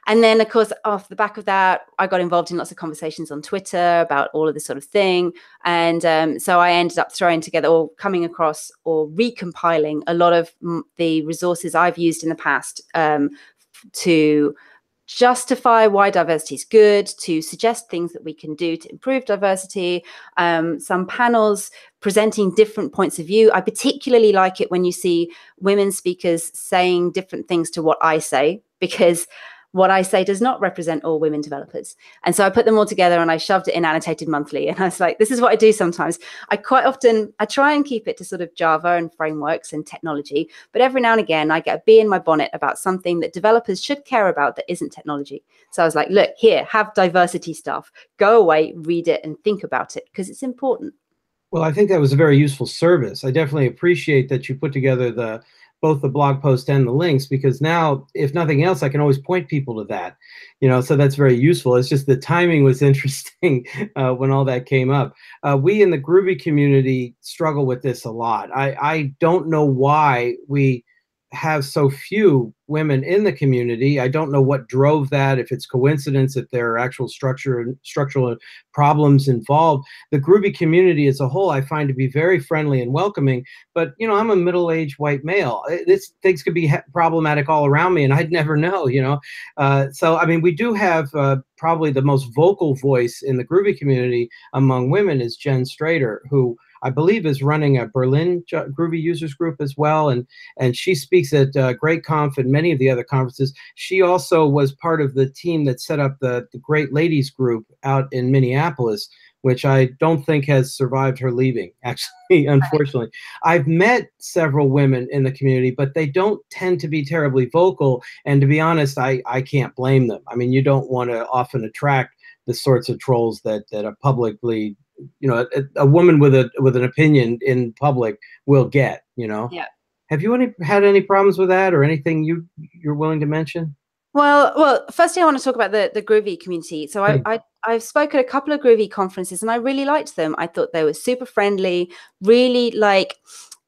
And then, of course, off the back of that, I got involved in lots of conversations on Twitter about all of this sort of thing. And um, so I ended up throwing together or coming across or recompiling a lot of the resources I've used in the past um, to justify why diversity is good, to suggest things that we can do to improve diversity, um, some panels presenting different points of view. I particularly like it when you see women speakers saying different things to what I say, because what I say does not represent all women developers. And so I put them all together and I shoved it in annotated monthly. And I was like, this is what I do sometimes. I quite often I try and keep it to sort of Java and frameworks and technology, but every now and again I get a bee in my bonnet about something that developers should care about that isn't technology. So I was like, look, here, have diversity stuff. Go away, read it, and think about it because it's important. Well, I think that was a very useful service. I definitely appreciate that you put together the both the blog post and the links because now if nothing else i can always point people to that you know so that's very useful. It's just the timing was [laughs] interesting uh, when all that came up. Uh, we in the groovy community struggle with this a lot. I i don't know why we have so few women in the community. I don't know what drove that, if it's coincidence, if there are actual structure structural problems involved. The Groovy community as a whole, I find to be very friendly and welcoming. But you know, I'm a middle-aged white male. This things could be problematic all around me, and I'd [laughs] never know. You know, uh, so I mean, we do have uh, probably the most vocal voice in the Groovy community among women is Jenn Strater, who I believe is running a Berlin Groovy users group as well, and and she speaks at uh, GR8Conf and many of the other conferences. She also was part of the team that set up the, the GR8Ladies group out in Minneapolis, which I don't think has survived her leaving. [laughs] Actually, unfortunately, I've met several women in the community, but they don't tend to be terribly vocal. And to be honest, I I can't blame them. I mean, you don't want to often attract the sorts of trolls that that are publicly you know a, a, woman with a with an opinion in public will get you know yeah have you any had any problems with that or anything you you're willing to mention Well, well, firstly, I want to talk about the the Groovy community. So I, hmm. I I've spoken at a couple of Groovy conferences, and I really liked them. I thought they were super friendly, really like.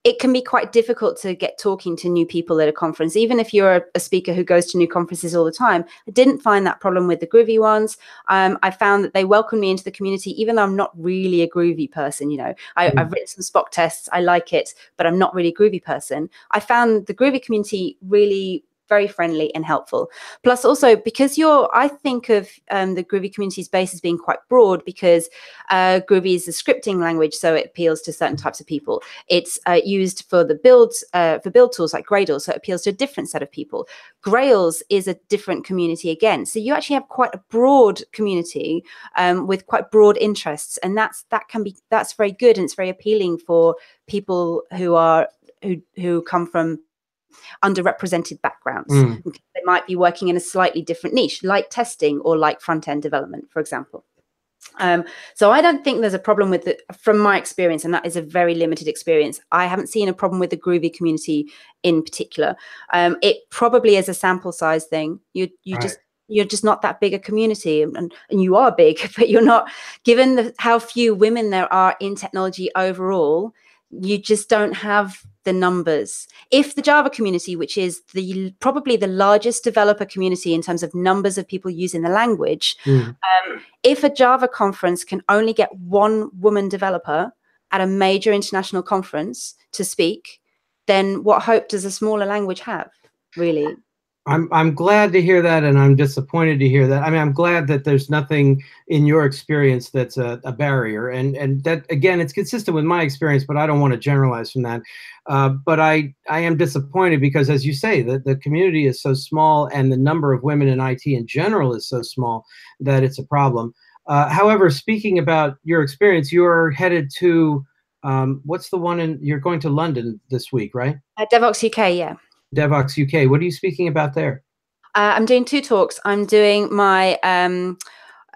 It can be quite difficult to get talking to new people at a conference, even if you're a, speaker who goes to new conferences all the time. I didn't find that problem with the Groovy ones. Um, I found that they welcomed me into the community, even though I'm not really a Groovy person. You know, I, mm. I've written some Spock tests, I like it, but I'm not really a Groovy person. I found the Groovy community really very friendly and helpful. Plus, also because you're, I think of um, the Groovy community space as being quite broad because uh, Groovy is a scripting language, so it appeals to certain types of people. It's uh, used for the build uh, for build tools like Gradle, so it appeals to a different set of people. Grails is a different community again, so you actually have quite a broad community um, with quite broad interests, and that's that can be that's very good and it's very appealing for people who are who who come from underrepresented backgrounds. Mm. They might be working in a slightly different niche, like testing or like front end development, for example. Um, so I don't think there's a problem with it from my experience, and that is a very limited experience. I haven't seen a problem with the Groovy community in particular. Um, it probably is a sample size thing. You you right. just you're just not that big a community and, and you are big [laughs] but you're not given the, how few women there are in technology overall you just don't have the numbers. If the Java community, which is the probably the largest developer community in terms of numbers of people using the language, mm. um, if a Java conference can only get one woman developer at a major international conference to speak, then what hope does a smaller language have, really? I'm I'm glad to hear that, and I'm disappointed to hear that. I mean, I'm glad that there's nothing in your experience that's a, a barrier, and and that again, it's consistent with my experience, but I don't want to generalize from that. Uh, but I I am disappointed because, as you say, the the community is so small, and the number of women in IT in general is so small that it's a problem. Uh, however, speaking about your experience, you're headed to um, what's the one in? You're going to London this week, right? At Devoxx UK, yeah. Devoxx UK. What are you speaking about there? Uh, I'm doing two talks. I'm doing my um,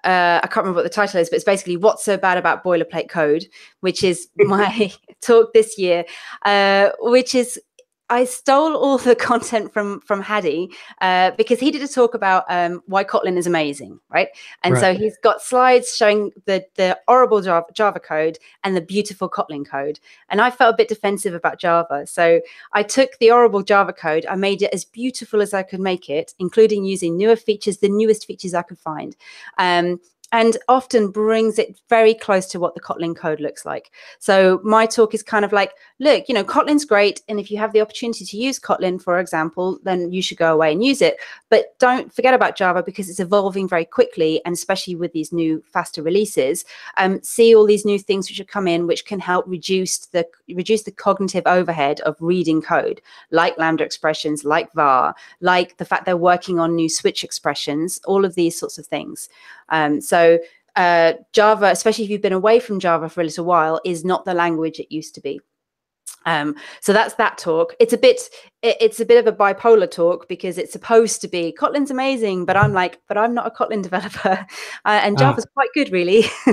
uh, I can't remember what the title is, but it's basically what's so bad about boilerplate code, which is [laughs] my [laughs] talk this year, uh, which is I stole all the [laughs] content from from Hadi uh, because he did a talk about um, why Kotlin is amazing, right? And right. so he's got slides showing the the horrible Java, Java code and the beautiful Kotlin code. And I felt a bit defensive about Java, so I took the horrible Java code, I made it as beautiful as I could make it, including using newer features, the newest features I could find. Um, and often brings it very close to what the Kotlin code looks like. So my talk is kind of like, look, you know, Kotlin's great. And if you have the opportunity to use Kotlin, for example, then you should go away and use it. But don't forget about Java because it's evolving very quickly. And especially with these new faster releases, um, see all these new things which have come in, which can help reduce the reduce the cognitive overhead of reading code, like Lambda expressions, like var, like the fact they're working on new switch expressions, all of these sorts of things. Um, so uh, Java, especially if you've been away from Java for a little while, is not the language it used to be. Um, so that's that talk. It's a bit, it, it's a bit of a bipolar talk because it's supposed to be Kotlin's amazing, but I'm like, but I'm not a Kotlin [laughs] developer, uh, and ah. Java's quite good, really. [laughs]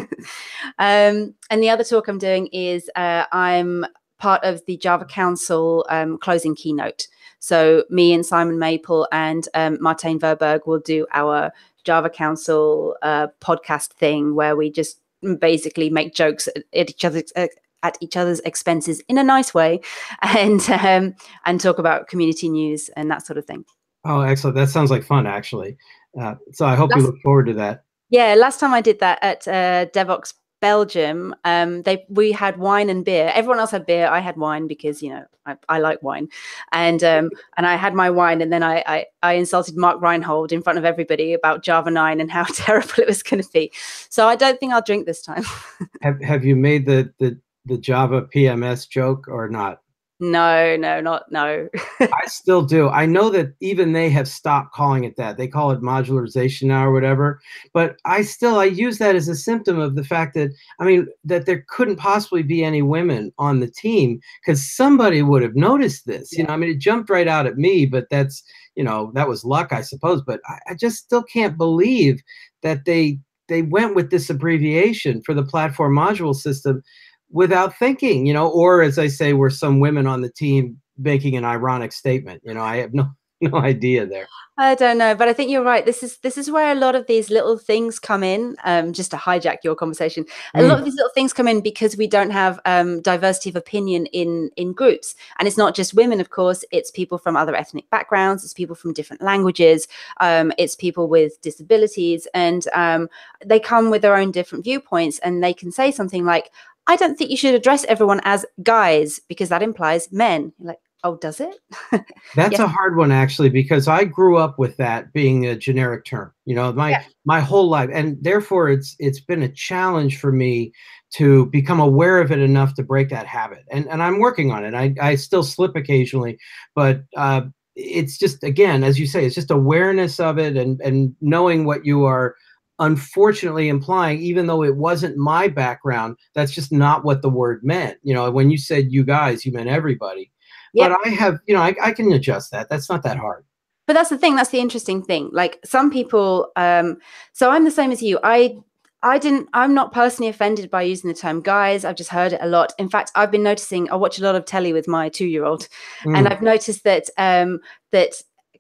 um, and the other talk I'm doing is uh, I'm part of the Java Council um, closing keynote. So me and Simon Maple and um, Martijn Verburg will do our Java Council uh, podcast thing where we just basically make jokes at, each other's at each other's expenses in a nice way, [laughs] and um, and talk about community news and that sort of thing. Oh, excellent! That sounds like fun, actually. Uh, so I hope we look forward to that. Yeah, last time I did that at uh, Devoxx Belgium, um, they we had wine and beer. Everyone else had beer. I had wine because you know I, I like wine, and um, and I had my wine, and then I, I, I insulted Mark Reinhold in front of everybody about Java nine and how [laughs] terrible it was going to be. So I don't think I'll drink this time. [laughs] have Have you made the the the Java PMS joke or not? No, no, not no. [laughs] I still do. I know that even they have stopped calling it that. They call it modularization now or whatever. But I still I use that as a symptom of the fact that I mean that there couldn't possibly be any women on the team because somebody would have noticed this. Yeah. You know, I mean it jumped right out at me, but that's you know that was luck, I suppose. But I, I just still can't believe that they they went with this abbreviation for the platform module system without thinking, you know, or as I say, were some women on the team making an ironic statement. You know, I have no, [laughs] no idea there. I don't know, but I think you're right. This is this is where a lot of these little things come in. Um, just to hijack your conversation, a Mm. lot of these little things come in because we don't have um, diversity of opinion in in groups, and it's not just women, of course. It's people from other ethnic backgrounds. It's people from different languages. Um, it's people with disabilities, and um, they come with their own different viewpoints, and they can say something like, "I don't think you should address everyone as guys because that implies men." You're like, oh, does it? [laughs] That's Yes. a hard one actually because I grew up with that being a generic term. You know, my Yeah. my whole life, and therefore it's it's been a challenge for me to become aware of it enough to break that habit. And and I'm working on it. I I still slip occasionally, but uh, it's just again, as you say, it's just awareness of it and and knowing what you are unfortunately implying even though it wasn't my background that's just not what the word meant you know when you said you guys you meant everybody Yeah. but I have, you know, I, I can adjust that. That's not that hard. but that's the thing that's the interesting thing like some people um so i'm the same as you i i didn't i'm not personally offended by using the term guys i've just heard it a lot in fact i've been noticing i watch a lot of telly with my two year old and Mm. i've noticed that um that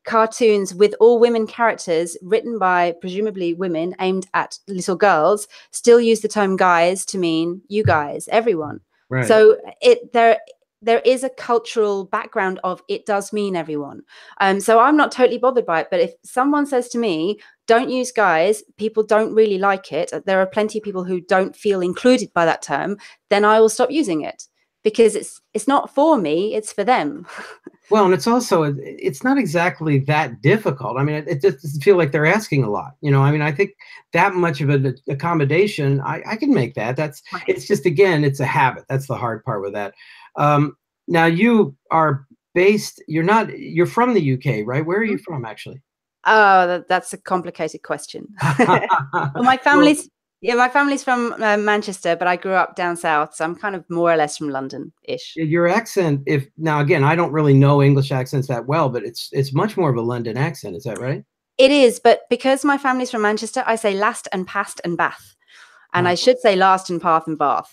cartoons with all women characters written by presumably women aimed at little girls still use the term guys to mean you guys everyone right. so it there there is a cultural background of it does mean everyone. Um, so I'm not totally bothered by it. But if someone says to me, "Don't use guys," people don't really like it. There are plenty of people who don't feel included by that term. Then I will stop using it because it's it's not for me; it's for them. [laughs] well, and it's also it's not exactly that difficult. I mean, it, it just doesn't feel like they're asking a lot. You know, I mean, I think that much of an accommodation, I, I can make that. That's it's just again, it's a habit. That's the hard part with that. Um, now you are based. You're not. You're from the UK, right? Where are you from, actually? Oh, that, that's a complicated question. [laughs] well, my [laughs] family's yeah, my family's from uh, Manchester, but I grew up down south, so I'm kind of more or less from London-ish. your accent if now again i don't really know english accents that well but it's it's much more of a london accent is that right It is, but because my family's from Manchester, I say last and past and bath, and I Oh. should say last and path and bath.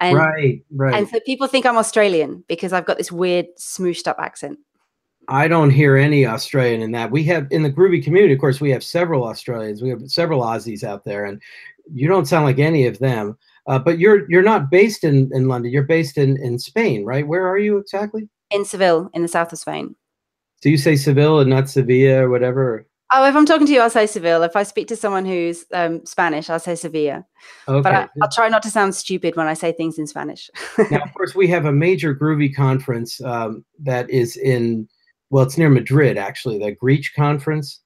And right right and so people think I'm Australian because I've got this weird smooshed up accent. i don't hear any australian in that we have in the groovy community of course we have several australians we have several aussies out there and you don't sound like any of them uh, but you're you're not based in in london you're based in in spain right where are you exactly In Seville, in the south of Spain. do you say seville and not sevilla or whatever Oh, if I'm talking to you, I'll say Seville. If I speak to someone who's um, Spanish, I'll say Sevilla. okay But I, I'll try not to sound stupid when I say things in Spanish. [laughs] now, of course, we have a major groovy conference um, that is in, well, it's near Madrid, actually, the Greach conference.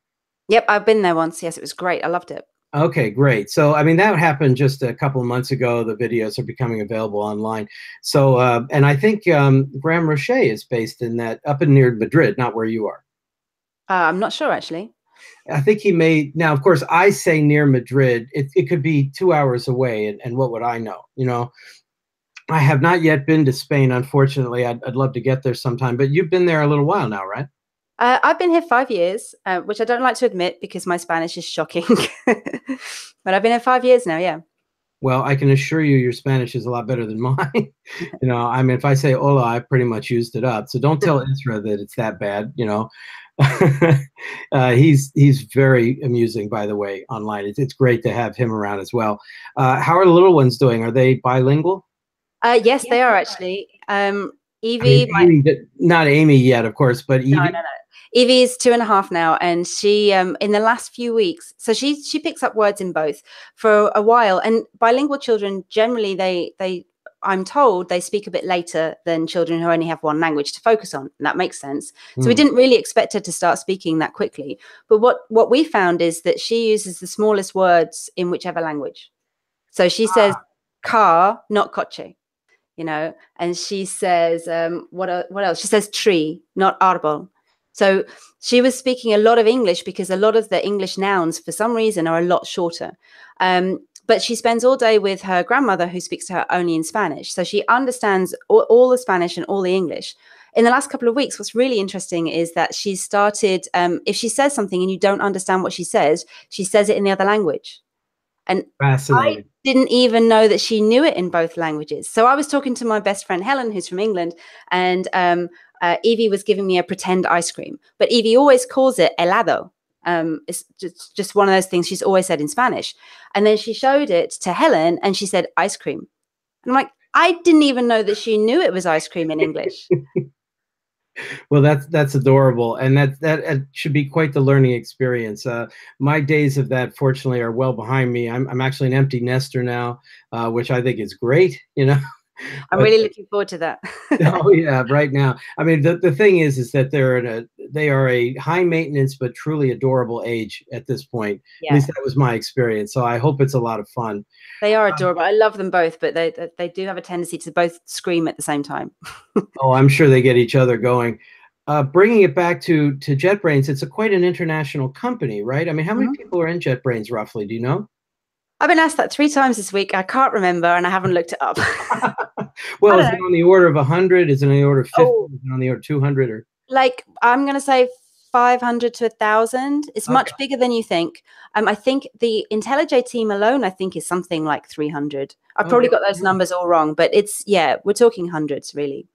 yep, I've been there once. Yes, it was great. I loved it. Okay, great. So, I mean, that happened just a couple of months ago. The videos are becoming available online. So, uh, and I think um, Graeme Rocher is based in that up in near Madrid, not where you are. Uh, I'm not sure actually. I think he may now. Of course, I say near Madrid. It, it could be two hours away, and, and what would I know? You know, I have not yet been to Spain. Unfortunately, I'd, I'd love to get there sometime. But you've been there a little while now, right? Uh, I've been here five years, uh, which I don't like to admit because my Spanish is shocking. [laughs] but I've been here five years now. Yeah. Well, I can assure you, your Spanish is a lot better than [laughs] mine. you know, I mean, if I say "hola," I pretty much used it up. So don't tell [laughs] Isra that it's that bad. You know, uh, he's he's very amusing, by the way, online. It's, it's great to have him around as well. Uh, how are the little ones doing? Are they bilingual? Uh, yes, they are actually. Um, I Evie, mean, Amy did- not Amy yet, of course, but Evie. no, no, no. Evie's two and a half now, and she, um, in the last few weeks, so she she picks up words in both for a while. And bilingual children generally, they they, I'm told, they speak a bit later than children who only have one language to focus on, and that makes sense. So we Hmm. didn't really expect her to start speaking that quickly. But what what we found is that she uses the smallest words in whichever language. So she says car, not coche, you know, and she says um, what what else? She says tree, not arbol. So she was speaking a lot of English because a lot of the English nouns, for some reason, are a lot shorter. Um, but she spends all day with her grandmother, who speaks to her only in Spanish. So she understands all, all the Spanish and all the English. In the last couple of weeks, what's really interesting is that she started. Um, if she says something and you don't understand what she says, she says it in the other language. Fascinating. didn't even know that she knew it in both languages. So I was talking to my best friend Helen, who's from England, and um, uh, Evie was giving me a pretend ice cream, but Evie always calls it helado. Um, it's just, just one of those things she's always said in Spanish. And then she showed it to Helen and she said ice cream. And I'm like, I didn't even know that she knew it was ice cream in English. [laughs] well that's that's adorable and that that should be quite the learning experience uh, my days of that fortunately are well behind me i'm, I'm actually an empty nester now uh, which i think is great you know [laughs] I'm really looking forward to that. [laughs] oh yeah, right now. I mean, the, the thing is, is that they're in a they are a high maintenance but truly adorable age at this point. Yeah. At least that was my experience. So I hope it's a lot of fun. They are um, adorable. Um, I love them both, but they they do have a tendency to both scream at the same time. [laughs] oh, I'm sure they get each other going. Uh, bringing it back to to JetBrains, it's a quite an international company, right? I mean, how many mm-hmm. people are in JetBrains roughly? Do you know? I've been asked that three times this week. I can't remember, and I haven't looked it up. Well, is it on the order of 100? Is it on the order of 50? Oh, is it on the order of 200? Or like I'm going to say 500 to 1,000. It's okay. much bigger than you think. Um, I think the IntelliJ team alone, I think, is something like 300. I've probably got those numbers all wrong, but it's yeah, we're talking hundreds really.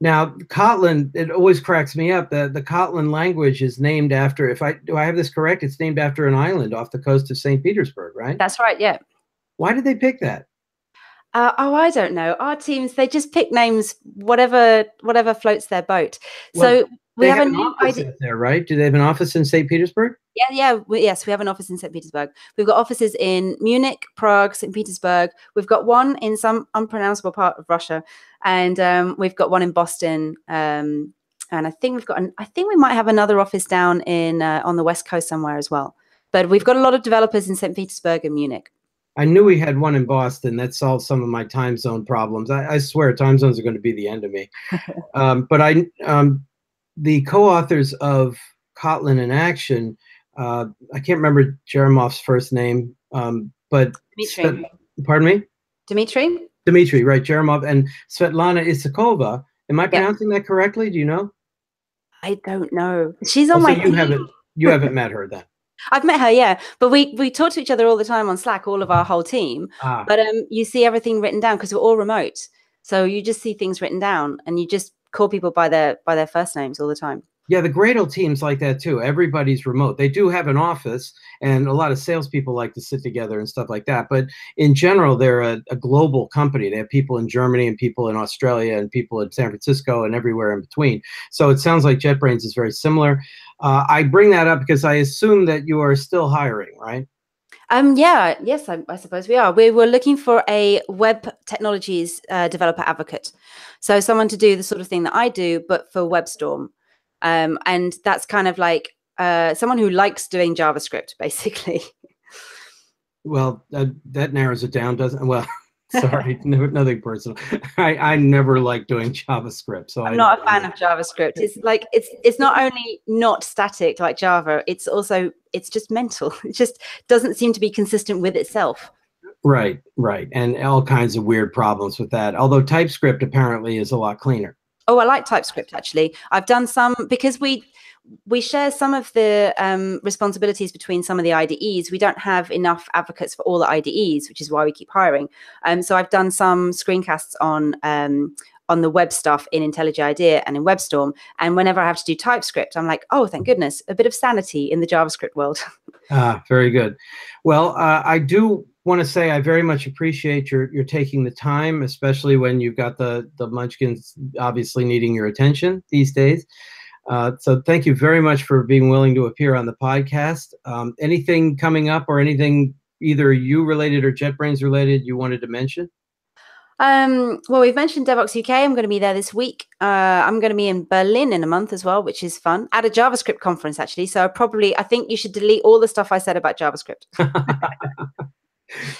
Now, Kotlin, it always cracks me up. The the Kotlin language is named after, if I do I have this correct, it's named after an island off the coast of St. Petersburg, right? That's right, yeah. Why did they pick that? Uh, oh, I don't know. Our teams they just pick names, whatever whatever floats their boat. Well, so we have, have, a new idea there, right? Do they have an office in St. Petersburg? Yeah, yeah, we, yes, we have an office in St. Petersburg. We've got offices in Munich, Prague, St. Petersburg. We've got one in some unpronounceable part of Russia, and um, we've got one in Boston. Um, and I think we've got, an, I think we might have another office down in uh, on the west coast somewhere as well. But we've got a lot of developers in St. Petersburg and Munich. I knew we had one in Boston that solved some of my time zone problems. I, I swear, time zones are going to be the end of me. [laughs] um, but I, um, the co-authors of Kotlin in Action, uh, I can't remember Jemerov's first name, um, but Dmitry. pardon me, Dmitry. Dmitry, right? Jemerov and Svetlana Isakova. Am I pronouncing that correctly? Do you know? I don't know. She's on oh, my. So you haven't you haven't met her then. I've met her, yeah, but we we talk to each other all the time on Slack, all of our whole team. Ah. But um, you see everything written down because we're all remote, so you just see things written down, and you just call people by their by their first names all the time. Yeah, the Gradle team's like that too. Everybody's remote. They do have an office, and a lot of salespeople like to sit together and stuff like that. But in general, they're a, a, global company. They have people in Germany and people in Australia and people in San Francisco and everywhere in between. So it sounds like JetBrains is very similar. Uh, I bring that up because I assume that you are still hiring, right? Um, yeah, yes, I, I, suppose we are. We were looking for a web technologies uh, developer advocate, so someone to do the sort of thing that I do, but for WebStorm, um, and that's kind of like uh, someone who likes doing JavaScript, [laughs] basically. Well, uh, that narrows it down, doesn't? Well, [laughs] Sorry, no, nothing personal. I, I never like doing JavaScript, so I'm I, not a fan of JavaScript. It's like it's it's not only not static like Java, it's also it's just mental. [laughs] It just doesn't seem to be consistent with itself. Right, right, and all kinds of weird problems with that. Although TypeScript apparently is a lot cleaner. Oh, I like TypeScript actually. I've done some because we we share some of the um, responsibilities between some of the IDEs. We don't have enough advocates for all the IDEs, which is why we keep hiring. Um, so I've done some screencasts on um, on the web stuff in IntelliJ IDEA and in WebStorm. And whenever I have to do TypeScript, I'm like, oh, thank goodness, a bit of sanity in the JavaScript world. [laughs] ah, very good. Well, uh, I do want to say I very much appreciate your your taking the time, especially when you've got the the Munchkins obviously needing your attention these days. Uh, so thank you very much for being willing to appear on the podcast. Um, anything coming up or anything either you related or JetBrains related you wanted to mention? Um, well, we've mentioned Devoxx UK. I'm going to be there this week. Uh, I'm going to be in Berlin in a month as well, which is fun at a JavaScript conference, actually. So I probably, I think you should delete all the stuff I said about JavaScript. [laughs] [laughs]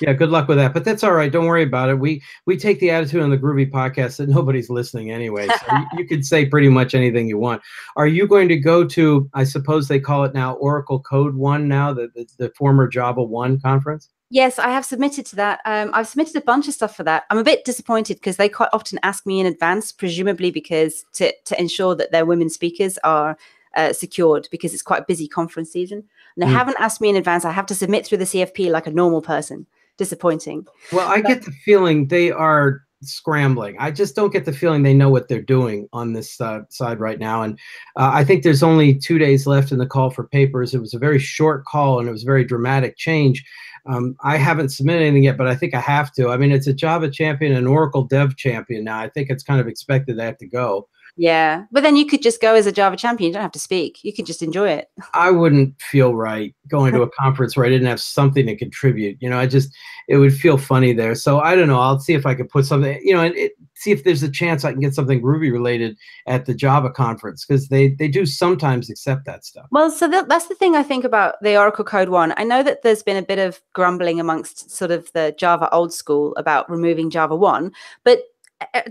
yeah, good luck with that. But that's all right. Don't worry about it. We we take the attitude on the Groovy podcast that nobody's listening anyway. So you, [laughs] you can say pretty much anything you want. Are you going to go to? I suppose they call it now Oracle Code One now, the the, the former Java One conference. Yes, I have submitted to that. Um, I've submitted a bunch of stuff for that. I'm a bit disappointed because they quite often ask me in advance, presumably because to to ensure that their women speakers are uh, secured because it's quite a busy conference season. And they mm. haven't asked me in advance. I have to submit through the CFP like a normal person. disappointing. Well, I but, get the feeling they are scrambling. I just don't get the feeling they know what they're doing on this uh, side right now. And uh, I think there's only two days left in the call for papers. It was a very short call and it was a very dramatic change. Um, I haven't submitted anything yet, but I think I have to. I mean, it's a Java champion and Oracle Dev champion now. I think it's kind of expected they have to go. Yeah, but then you could just go as a Java champion. You don't have to speak. You could just enjoy it. [laughs] I wouldn't feel right going to a [laughs] conference where I didn't have something to contribute. You know, I just it would feel funny there. So I don't know. I'll see if I could put something. You know, and it, see if there's a chance I can get something Groovy related at the Java conference because they they do sometimes accept that stuff. Well, so that, that's the thing I think about the Oracle Code One. I know that there's been a bit of grumbling amongst sort of the Java old school about removing Java One, but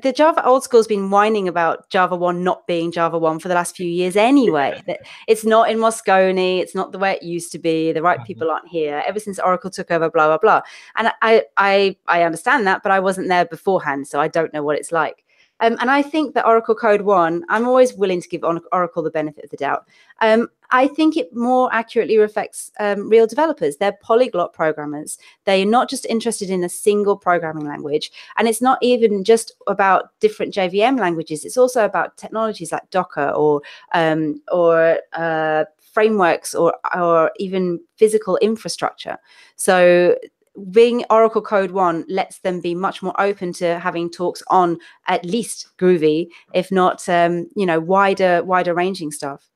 the Java old school's been whining about Java 1 not being Java 1 for the last few years anyway. It's not in Moscone, it's not the way it used to be, the right mm-hmm. people aren't here. Ever since Oracle took over, blah, blah, blah. And I I I understand that, but I wasn't there beforehand, so I don't know what it's like. Um, and I think that Oracle Code 1, I'm always willing to give Oracle the benefit of the doubt. Um, I think it more accurately reflects um, real developers. They're polyglot programmers. They're not just interested in a single programming language. And it's not even just about different JVM languages. It's also about technologies like Docker or um, or uh, frameworks or or even physical infrastructure. So being Oracle Code One lets them be much more open to having talks on at least Groovy, if not, um, you know, wider wider ranging stuff.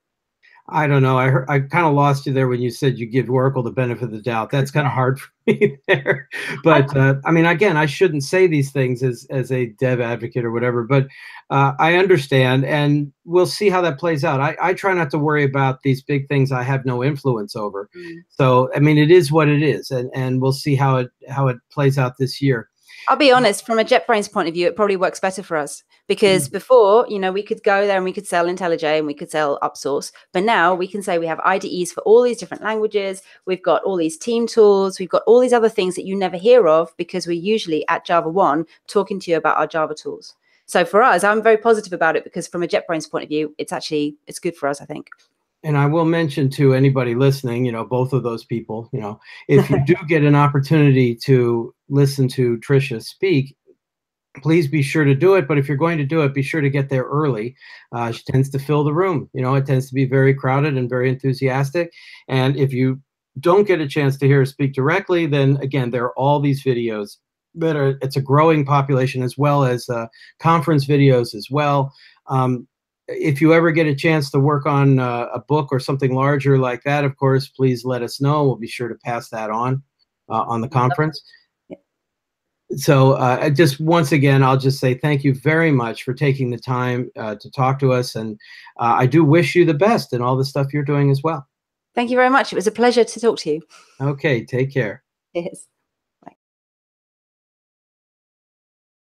I don't know. I heard, I kind of lost you there when you said you give Oracle the benefit of the doubt. That's kind of hard for [laughs] me there. But uh, I mean, again, I shouldn't say these things as as a dev advocate or whatever. But uh, I understand, and we'll see how that plays out. I, I try not to worry about these big things I have no influence over. Mm. So I mean, it is what it is, and and we'll see how it how it plays out this year. I'll be honest, from a JetBrains point of view, it probably works better for us because mm. before, you know, we could go there and we could sell IntelliJ and we could sell UpSource. But now we can say we have IDEs for all these different languages. We've got all these team tools. We've got all these other things that you never hear of because we're usually at Java 1 talking to you about our Java tools. So for us, I'm very positive about it because from a JetBrains point of view, it's actually it's good for us, I think and I will mention to anybody listening, you know, both of those people, you know, if you do [laughs] get an opportunity to listen to Trisha speak, please be sure to do it. But if you're going to do it, be sure to get there early. Uh, she tends to fill the room. You know, it tends to be very crowded and very enthusiastic. And if you don't get a chance to hear her speak directly, then again, there are all these videos that are, it's a growing population as well as uh, conference videos as well. Um, if you ever get a chance to work on uh, a book or something larger like that, of course, please let us know. We'll be sure to pass that on uh, on the conference. So uh, just once again, I'll just say thank you very much for taking the time uh, to talk to us. And uh, I do wish you the best in all the stuff you're doing as well. Thank you very much. It was a pleasure to talk to you. Okay, take care. Yes.